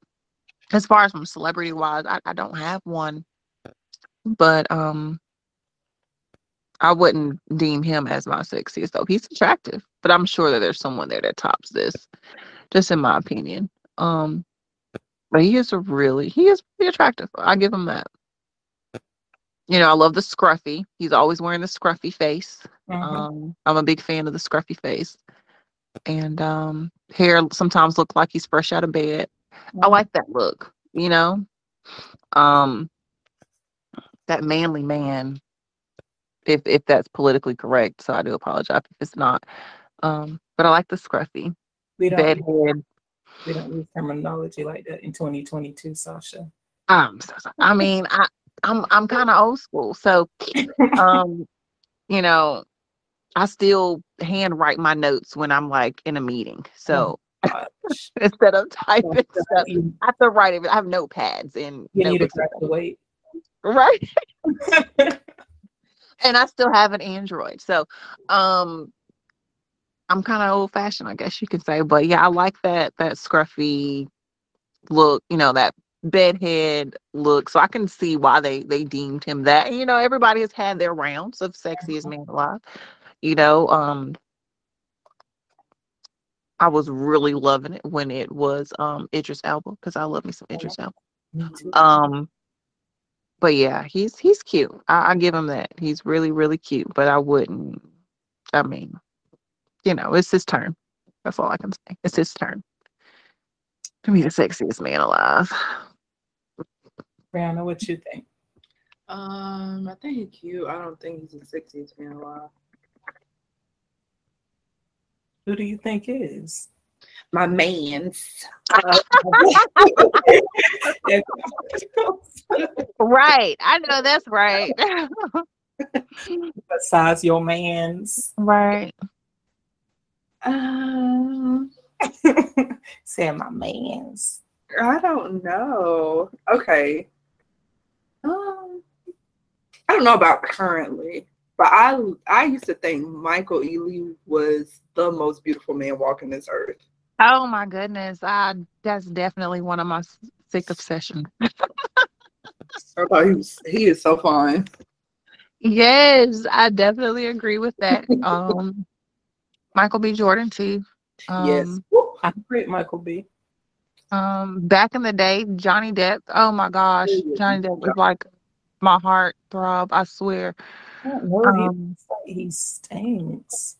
as far as from celebrity wise, I, I don't have one. But um I wouldn't deem him as my sexiest though. He's attractive, but I'm sure that there's someone there that tops this, just in my opinion. Um but he is really he is pretty attractive. I give him that. You know, I love the scruffy. He's always wearing the scruffy face. Mhm. Um, I'm a big fan of the scruffy face. And um, hair sometimes look like he's fresh out of bed. I like that look, you know. Um, that manly man, if if that's politically correct. So I do apologize if it's not. Um, but I like the scruffy, we don't bed head. we don't use terminology like that in 2022, Sasha. Um, so- I mean, I I'm I'm kind of old school, so um, you know, I still handwrite my notes when I'm like in a meeting. So instead of typing Yeah, stuff. I have to write it. I have notepads and you need to notebooks and stuff. graduate. right. and I still have an Android. So um I'm kind of old fashioned, I guess you could say. But yeah, I like that that scruffy look, you know, that bedhead look. So I can see why they they deemed him that. And, you know, everybody has had their rounds of sexiest man alive. You know, um I was really loving it when it was um Idris Elba because I love me some Idris Elba. Um, but yeah, he's he's cute. I, I give him that. He's really really cute. But I wouldn't. I mean, you know, it's his turn. That's all I can say. It's his turn to be the sexiest man alive. Brianna, what you think? Um, I think he's cute. I don't think he's the sexiest man alive. Who do you think is? My man's. Right. I know that's right. Besides your man's. right. Um, Saying my man's. I don't know. Okay. Um, I don't know about currently, but I I used to think Michael Ealy was the most beautiful man walking this earth. Oh my goodness. I that's definitely one of my sick obsessions. I he was he is so fine. Yes, I definitely agree with that. Um Michael B. Jordan too. yes. Um, Woo. I'm great, Michael B. Um, back in the day, Johnny Depp. Oh my gosh, Johnny Depp was like my heart throb. I swear. I don't know. he, Um, like he stinks.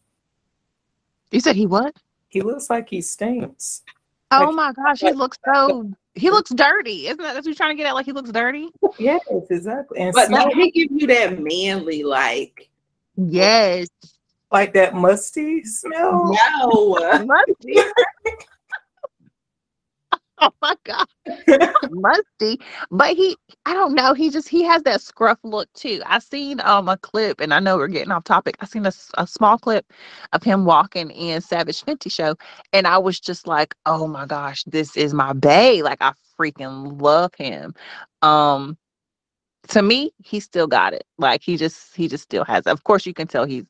You said he what? He looks like he stinks. Oh Like- my gosh, he looks so. He looks dirty. Isn't that what you're trying to get at? Like he looks dirty. Yes, exactly. And But smell no, he give you that manly like Yes. like that musty smell. no. Musty. oh my god. Musty. But he I don't know. He just he has that scruff look too. I seen um a clip and I know we're getting off topic. I seen a, a small clip of him walking in Savage Fenty show and I was just like, "Oh my gosh, this is my bae." Like I freaking love him. Um to me, he still got it. Like he just he just still has. It. Of course you can tell he's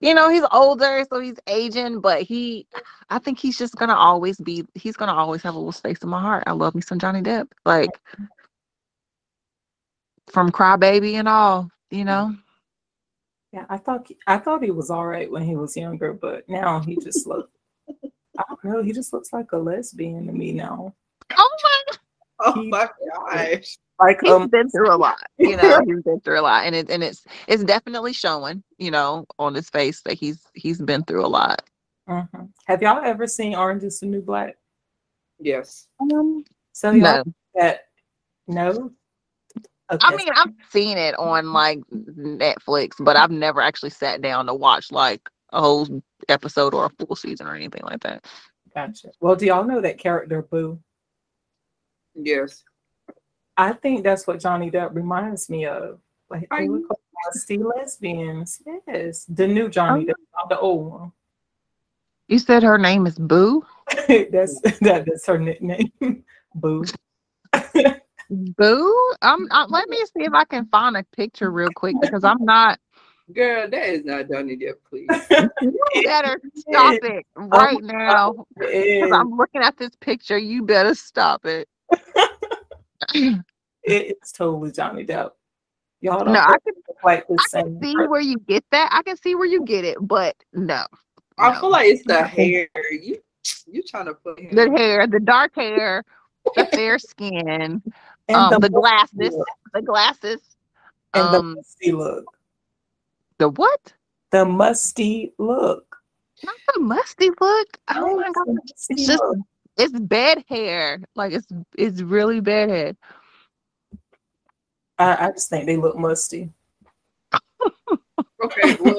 you know, he's older, so he's aging, but he I think he's just gonna always be he's gonna always have a little space in my heart. I love me some Johnny Depp. Like from Crybaby and all, you know. Yeah, I thought I thought he was all right when he was younger, but now he just looks. I don't know. He just looks like a lesbian to me now. Oh my Oh my gosh. Like he's um, been through a lot, you know. He's been through a lot, and it and it's it's definitely showing, you know, on his face that he's he's been through a lot. mhm. have y'all ever seen Orange Is the New Black? Yes. Um, So y'all no, that no. Okay. I mean I've seen it on like Netflix, but I've never actually sat down to watch like a whole episode or a full season or anything like that. gotcha. Well, do y'all know that character Boo? Yes. I think that's what Johnny Depp reminds me of. Like Are they you- like nasty lesbians. Yes, the new Johnny Oh. Depp, not the old one. You said her name is Boo. that's that, that's her nickname. Boo. Boo. Um, let me see if I can find a picture real quick because I'm not. Girl, that is not Johnny Depp, please. You better stop it right now. 'cause It- I'm looking at this picture. You better stop it. It's totally Johnny Depp. Y'all don't No, I can, look like the I same. can see where you get that. I can see where you get it, but no. I no. feel like it's the hair. You you trying to put him the hair, the dark hair, the fair skin, and um, the musty glasses, look, the glasses, and um, the musty look. the what? The musty look. Not the musty look. Oh my god, it's just look. It's bad hair. Like it's it's really bad hair. I, I just think they look musty. Okay, well,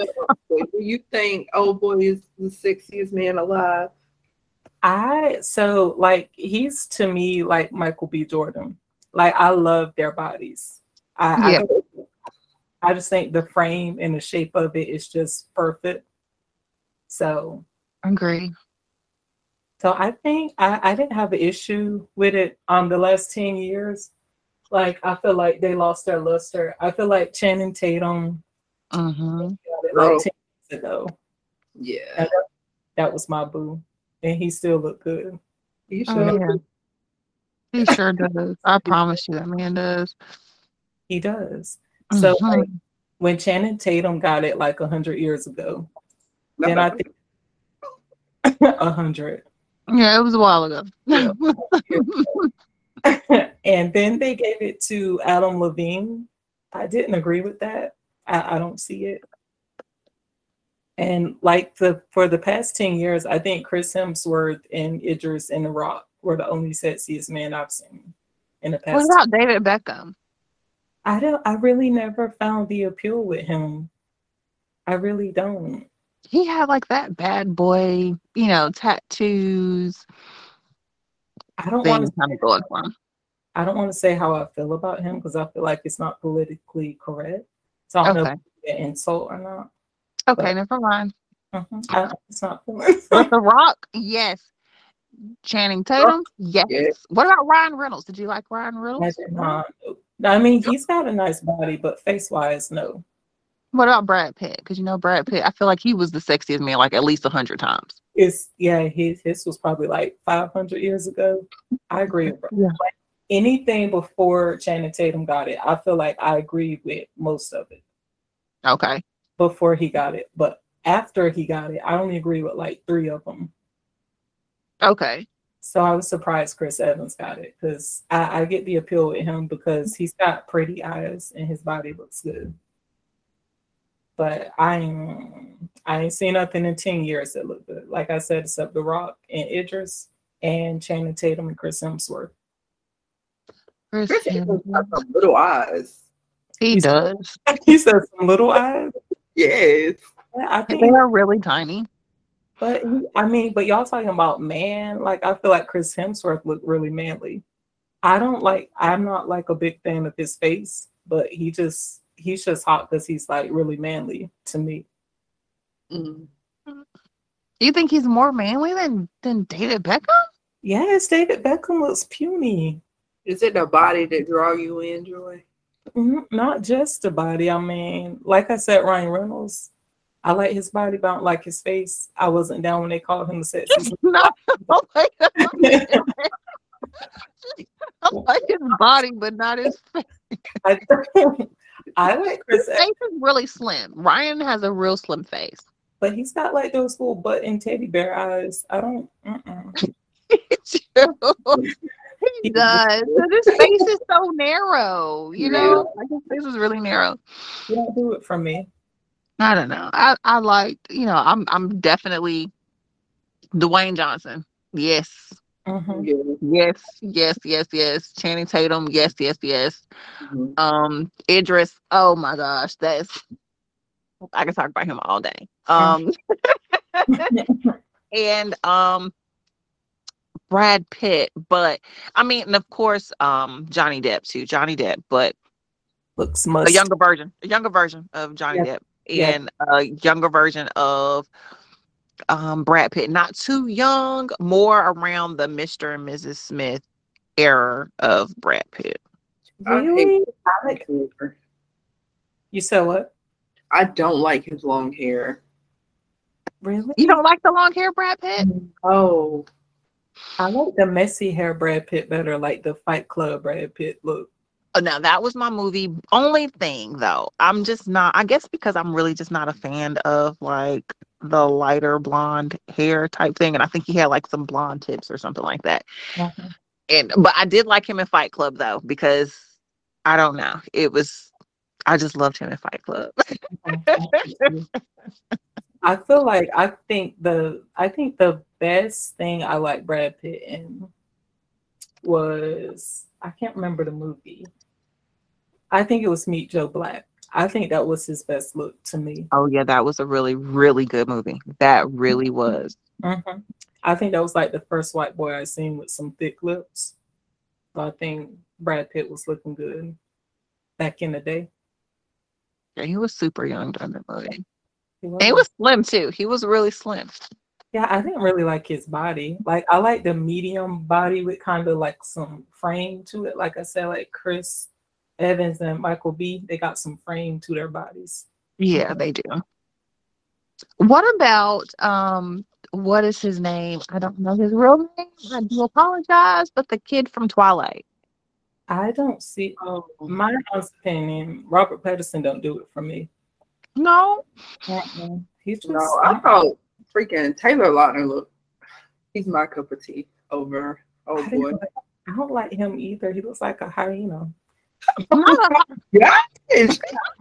do you think old boy is the sexiest man alive? I so like he's to me like Michael B. Jordan. Like I love their bodies. I, Yeah. I I just think the frame and the shape of it is just perfect. So Agree. So I think I, I didn't have an issue with it um the last 10 years. Like I feel like they lost their luster. I feel like Channing Tatum Mm-hmm. got it like 10 years ago. Yeah. And that, that was my boo. And he still looked good. You Oh, should. yeah. He sure does. I promise you that man does. He does. So Mhm. like when Channing Tatum got it like a hundred years ago, then I think a hundred. Yeah, it was a while ago. And then they gave it to Adam Levine. I didn't agree with that. I, I don't see it. And like the for the past 10 years, I think Chris Hemsworth and Idris and The Rock were the only sexiest men I've seen in the past. what about David Beckham? I don't I really never found the appeal with him. I really don't. He had like that bad boy, you know, tattoos I don't want to kind of going him. I don't want to say how I feel about him because I feel like it's not politically correct. So I don't know Okay. if it's an insult or not. Okay, never mind. Mhm. I, it's not. But The Rock, yes. Channing Tatum, yes. Yes. What about Ryan Reynolds? Did you like Ryan I Reynolds? not. I mean, he's got a nice body, but face wise, no. What about Brad Pitt? Because you know Brad Pitt, I feel like he was the sexiest man like at least a hundred times. It's yeah, his his was probably like 500 years ago. I agree. With Yeah. Like, anything before Channing Tatum got it, I feel like I agree with most of it Okay. before he got it. But after he got it, I only agree with like three of them. Okay. So I was surprised Chris Evans got it because I, I get the appeal with him because he's got pretty eyes and his body looks good. But I ain't, I ain't seen nothing in 10 years that looked good. Like I said, except The Rock and Idris and Channing Tatum and Chris Hemsworth. Chris Chris. Evans got some little eyes. He does. he said some little eyes. Yes. Yeah, I They are really tiny. but I mean, but y'all talking about man, like I feel like Chris Hemsworth looked really manly. I don't like, I'm not like a big fan of his face, but he just, he's just hot because he's like really manly to me. Mm. You think he's more manly than than David Beckham? Yes, David Beckham looks puny. Is it the body that draw you in, Joy? Mhm, Not just the body. I mean, like I said, Ryan Reynolds. I like his body, but I don't like his face. I wasn't down when they called him the sexy. no, I like, I like his body, but not his face. I, I like Chris, His face is really slim. Ryan has a real slim face. but he's got like those little button teddy bear eyes. I don't. He does. 'cause His face is so narrow, you know. Like his face is really narrow. You don't do it for me. I don't know. I I liked, you know, I'm I'm definitely Dwayne Johnson. Yes. Mhm. Yes, yes, yes, yes. Channing Tatum, yes, yes, yes. Mhm. Um, Idris, oh my gosh, that's I can talk about him all day. Um and um Brad Pitt, but I mean, and of course, um Johnny Depp too. Johnny Depp, but Looks a younger version, a younger version of Johnny Yeah. Depp, Yeah. and a younger version of um Brad Pitt. Not too young, more around the Mr. and Mrs. Smith era of Brad Pitt. Really? I like. his. You said what? I don't like his long hair. Really? You don't like the long hair Brad Pitt? Oh, I like the messy hair Brad Pitt better, like the Fight Club Brad Pitt look. Now that was my movie. Only thing though, I'm just not. I guess because I'm really just not a fan of like the lighter blonde hair type thing, and I think he had like some blonde tips or something like that. Mm-hmm. And but I did like him in Fight Club though because I don't know, it was. I just loved him in Fight Club. I feel like I think the I think the best thing I like Brad Pitt in was I can't remember the movie. I think it was Meet Joe Black. I think that was his best look to me. oh yeah, that was a really really good movie. That really was. Mhm. I think that was like the first white boy I seen with some thick lips. So I think Brad Pitt was looking good back in the day. Yeah, he was super young during the movie. He And he was slim too. He was really slim. Yeah, I didn't really like his body. Like I like the medium body with kind of like some frame to it. Like I said, like Chris Evans and Michael B, they got some frame to their bodies. Yeah, they do. What about um what is his name? I don't know his real name. I do apologize, but the kid from Twilight. I don't see oh my honest opinion, Robert Pattinson don't do it for me. No. Uh-uh. He's just No, I thought freaking Taylor Lautner look. He's my cup of tea over. Oh I, boy. like- I don't like him either. He looks like a hyena. Yeah. I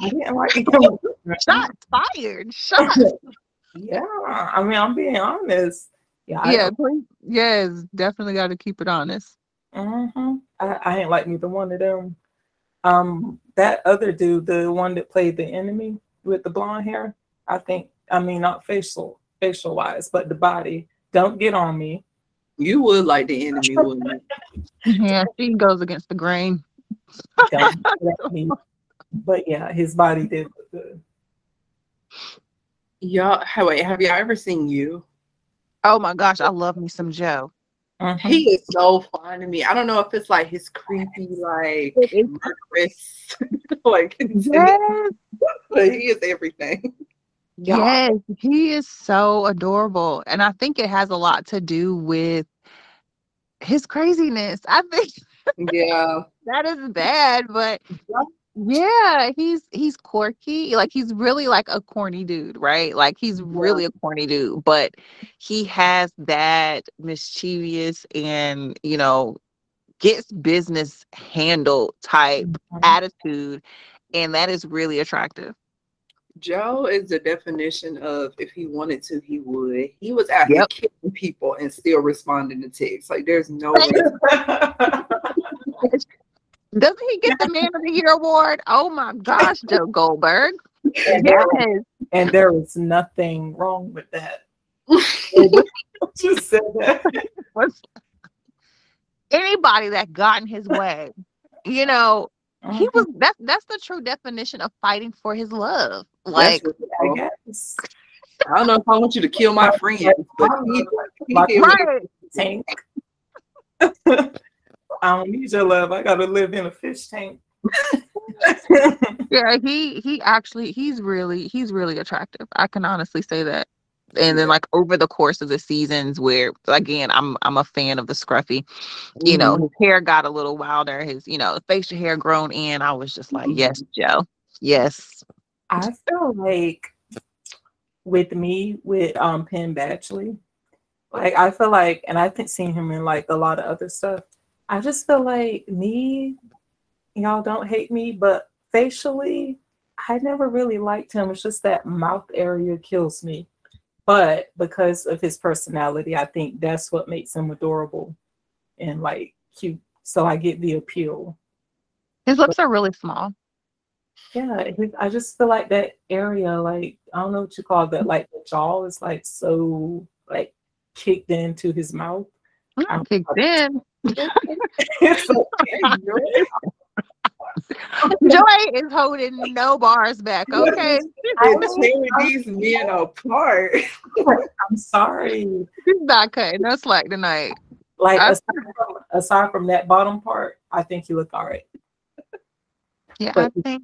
didn't like him. Shots fired. Shots. Yeah, I mean, I'm being honest. Yeah, yeah, please. Yes, definitely got to keep it honest. mhm. I, I ain't like neither one of them. Um, that other dude, the one that played the enemy with the blonde hair, I think. I mean, not facial, facial wise, but the body. Don't get on me. You would like the enemy, wouldn't you? Yeah, she goes against the grain. Don't get at me. But yeah, his body did look good. Y'all, wait, have y'all ever seen you? Oh my gosh, I love me some Joe. Mhm. He is so fun to me. I don't know if it's like his creepy, like It is. murderous, like, Yes, but he is everything. yes, he is so adorable, and I think it has a lot to do with his craziness. I think Yeah, that is bad, but yeah, he's he's quirky. Like he's really like a corny dude, right? Like he's really a corny dude, but he has that mischievous and you know gets business handled type Mhm. attitude, and that is really attractive. Joe is the definition of if he wanted to, he would. He was out here killing people and still responding to texts. Like, there's no way. Doesn't he get the Man of the Year award? Oh my gosh, Joe Goldberg. and, there, Yes. and there is nothing wrong with that. Just said that. anybody that got in his way. You know, he mm-hmm. was that's that's the true definition of fighting for his love. Like I guess. I don't know if I want you to kill my friend, but he, he My did what right. tank. I don't need your love. I gotta live in a fish tank. Yeah, he he actually he's really he's really attractive. I can honestly say that. And then like over the course of the seasons where again I'm I'm a fan of the scruffy. You know, his hair got a little wilder, his, you know, facial hair grown in. I was just like, Yes, Joe. Yes. I feel like with me, with um Penn Badgley, like I feel like, and I've seen him in like a lot of other stuff. I just feel like me, y'all don't hate me, but facially, I never really liked him. It's just that mouth area kills me. But because of his personality, I think that's what makes him adorable and like cute. So I get the appeal. His lips are really small. Yeah, I just feel like that area, like I don't know what you call that, like the jaw is like so like kicked into his mouth. Mm, Kicked in. Joy is holding no bars back. Okay. It's tearing these men apart. I'm sorry. She's not cutting no slack tonight. Like I- aside from, aside from that bottom part, I think you look all right. Yeah, But- I think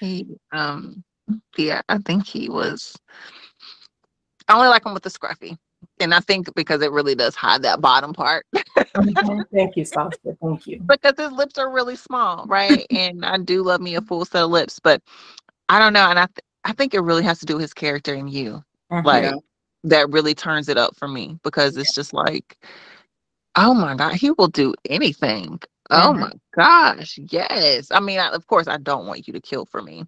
he um yeah, I think he was I only like him with the scruffy. And I think because it really does hide that bottom part. Thank you, Sasha. Thank you. because his lips are really small, right? and I do love me a full set of lips, but I don't know. And I th- I think it really has to do with his character and you. Mhm. Like that really turns it up for me because it's just like, oh my God, he will do anything. Oh Mhm. my gosh, yes. I mean, I, of course, I don't want you to kill for me.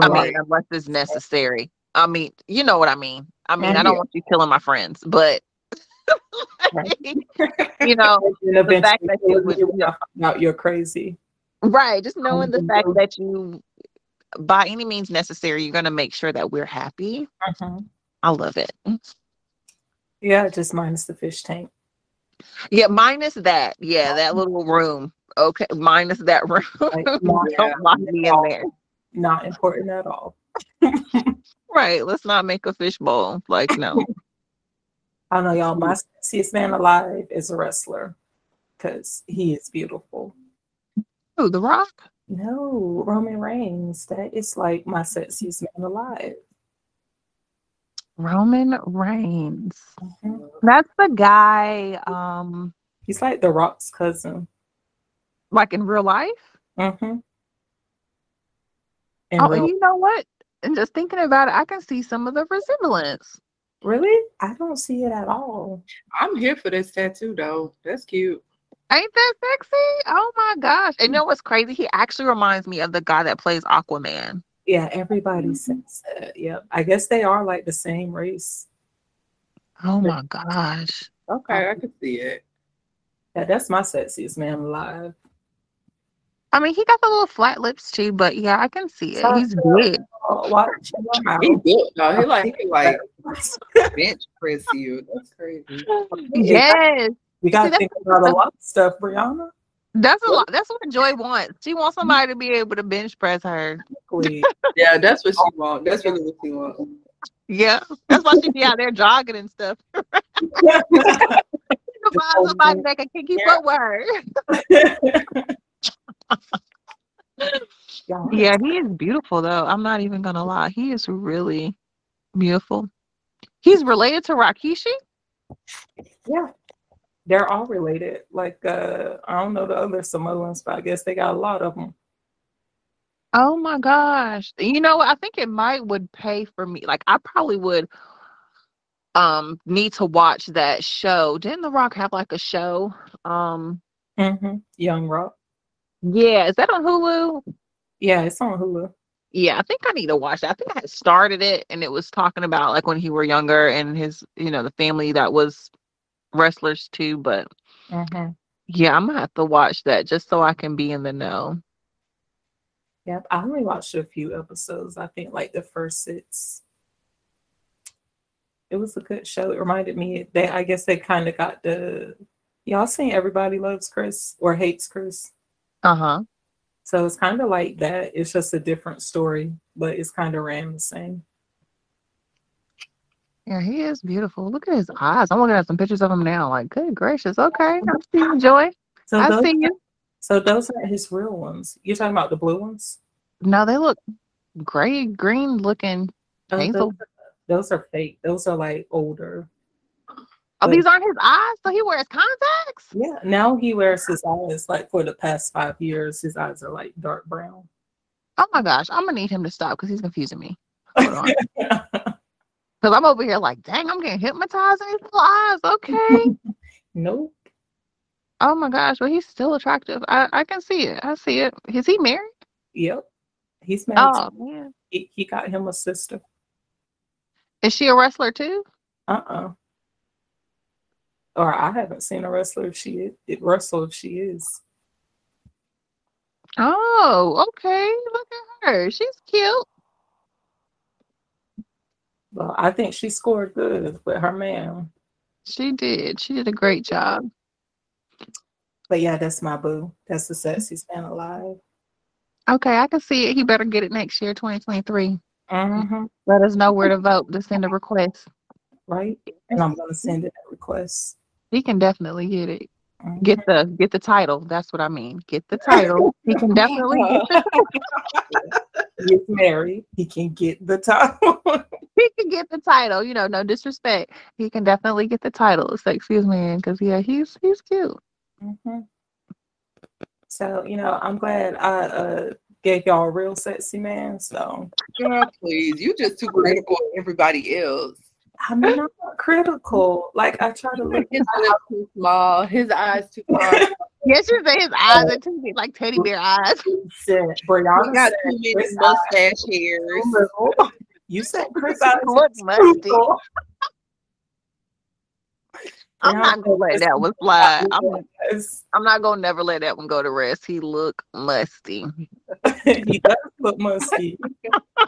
I Right. mean, unless it's necessary. I mean, you know what I mean. I mean, I don't want you killing my friends, but you know, the fact that you would, you out you're crazy. right? Just knowing the Mhm. fact that you, by any means necessary, you're gonna make sure that we're happy. Mhm. I love it. Yeah, just minus the fish tank. Yeah, minus that. Yeah, that little room. Okay, minus that room. Like, Don't lock me in there. Not important at all. Right. Let's not make a fishbowl. Like, no. I don't know, y'all. My sexiest man alive is a wrestler because he is beautiful. Oh, The Rock. No, Roman Reigns. That is like my sexiest man alive. Roman Reigns. Mhm. That's the guy. Um, He's like The Rock's cousin. like in real life. Mm-hmm. oh, and you know what? And just thinking about it, I can see some of the resemblance. really? I don't see it at all. I'm here for this tattoo though. That's cute. Ain't that sexy? Oh my gosh! And you know what's crazy? He actually reminds me of the guy that plays Aquaman. Yeah, everybody mm-hmm. says that. Yep. I guess they are like the same race. Oh my gosh! Okay, I can see it. Yeah, that's my sexiest man alive. I mean, he got the little flat lips too, but yeah, I can see it. He's So- big. Watch your. He built though. He like he like bench press you. That's crazy. Yes, We got See, to think about a lot of stuff, Brianna. that's a lot. That's what Joy wants. She wants mm-hmm. somebody to be able to bench press her. Yeah, that's what she wants. That's really what she wants. Yeah, that's why she be out there jogging and stuff. Find somebody that can keep up with her. Yeah, he is beautiful though. I'm not even gonna lie. He is really beautiful. He's related to Rikishi. yeah. They're all related. Like, uh, I don't know the other Samoans, but I guess they got a lot of them. Oh my gosh. You know. I think it might would pay for me. Like I probably would um need to watch that show. Didn't The Rock have like a show? Um Mm-hmm. Young Rock. Yeah, is that on Hulu? Yeah, it's on Hulu. Yeah, I think I need to watch that. I think I had started it and it was talking about like when he were younger and his, you know, the family that was wrestlers too, but Mm-hmm. yeah, I'm gonna have to watch that just so I can be in the know. Yep. I only watched a few episodes. I think like the first six. It was a good show. It reminded me they I guess they kind of got the y'all seen Everybody Loves Chris or Hates Chris. Uh-huh. So it's kind of like that. It's just a different story, but it's kind of ran the same. Yeah, he is beautiful. Look at his eyes. I'm looking at some pictures of him now. Like, good gracious. Okay, I see you, Joy. So I those, see you. so those aren't his real ones. You're talking about the blue ones? No, they look gray, green looking. Oh, Those, those are fake. Those are like older. Oh, But- these aren't his eyes. So he wears contacts. Yeah. Now he wears his eyes like for the past five years. His eyes are like dark brown. Oh my gosh, I'm gonna need him to stop because he's confusing me. Hold on, because I'm over here like, dang, I'm getting hypnotized in these little eyes. Okay. nope. oh my gosh, but he's still attractive. I I can see it. I see it. Is he married? Yep. He's married. Oh man, he, he got him a sister. is she a wrestler too? Uh uh Or I haven't seen a wrestler if she is, it wrestle if she is. Oh, okay. Look at her. She's cute. Well, I think she scored good with her man. She did. She did a great job. But yeah, that's my boo. That's the sexiest man alive. Okay, I can see it. He better get it next year, 2023. Mm-hmm. Let us know where to vote to send a request. Right? And I'm gonna send it a request. He can definitely get it. Get the get the title. That's what I mean. Get the title. He can definitely get the, He's married. He can get the title. he can get the title. You know, no disrespect. He can definitely get the title of sexiest man because yeah, he's he's cute. Mhm. So, you know, I'm glad I uh, gave y'all a real sexy man. So Girl, please. You just too critical of everybody else. I'm not critical. Like I try to look His lips too small. His eyes too small. Yes, you say his eyes are too big, like teddy bear eyes. said He Brianna got said too many mustache hairs. Oh you said Chris eyes Look too musty. I'm not gonna let that one fly. I'm, I'm not gonna never let that one go to rest. He look musty. he does look musky.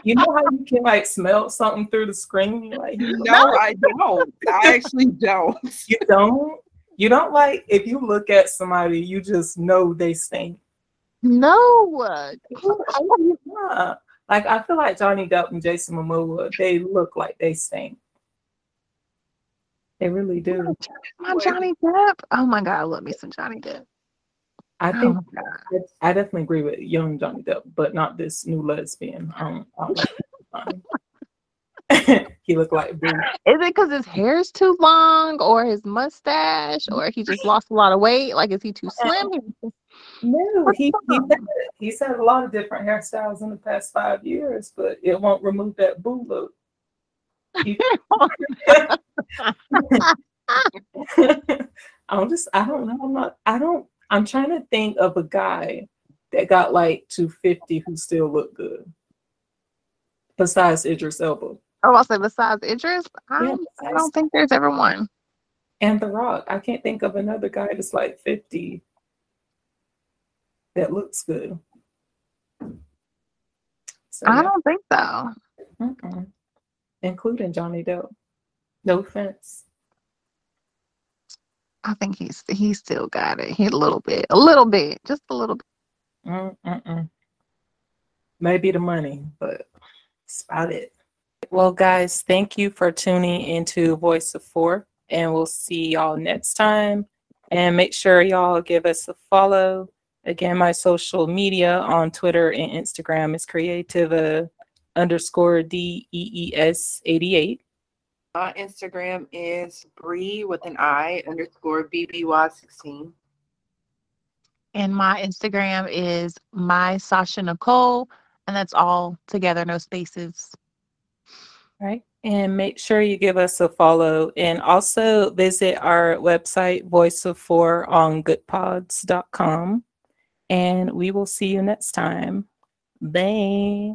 you know how you can like smell something through the screen? Like No, I don't. I actually don't. you don't. You don't like if you look at somebody, you just know they stink. No. Like I feel like Johnny Depp and Jason Momoa, they look like they stink. They really do. My Johnny Depp. Oh my God, I love me some Johnny Depp. I Oh think God. I definitely agree with young Johnny Depp, but not this new lesbian. Um, like he looked like Boo. Is it because his hair's too long, or his mustache, or he just lost a lot of weight? Like, is he too slim? No, he he's had, he's had a lot of different hairstyles in the past five years, but it won't remove that Boo look. He- I'm just I don't know. I'm not I don't I'm trying to think of a guy that got like to 50 who still look good. Besides Idris Elba. Oh, I'll say besides Idris, I, Yeah, I don't think there's ever one. And The Rock. I can't think of another guy that's like 50 that looks good. So, I yeah. don't think so. Mm-mm. Including Johnny Depp. No offense. I think he's he still got it. He a little bit, a little bit, just a little bit. Mm-mm-mm. Maybe the money, but that's about it. Well, guys, thank you for tuning into Voice of Four, and we'll see y'all next time. And make sure y'all give us a follow. Again, my social media on Twitter and Instagram is creativa underscore D E E S 88. My Instagram is Bree with an I underscore BBY16. And my Instagram is my Sasha Nicole, and that's all together, no spaces. right? And make sure you give us a follow and also visit our website, Voice of Four on goodpods.com. And we will see you next time. Bye.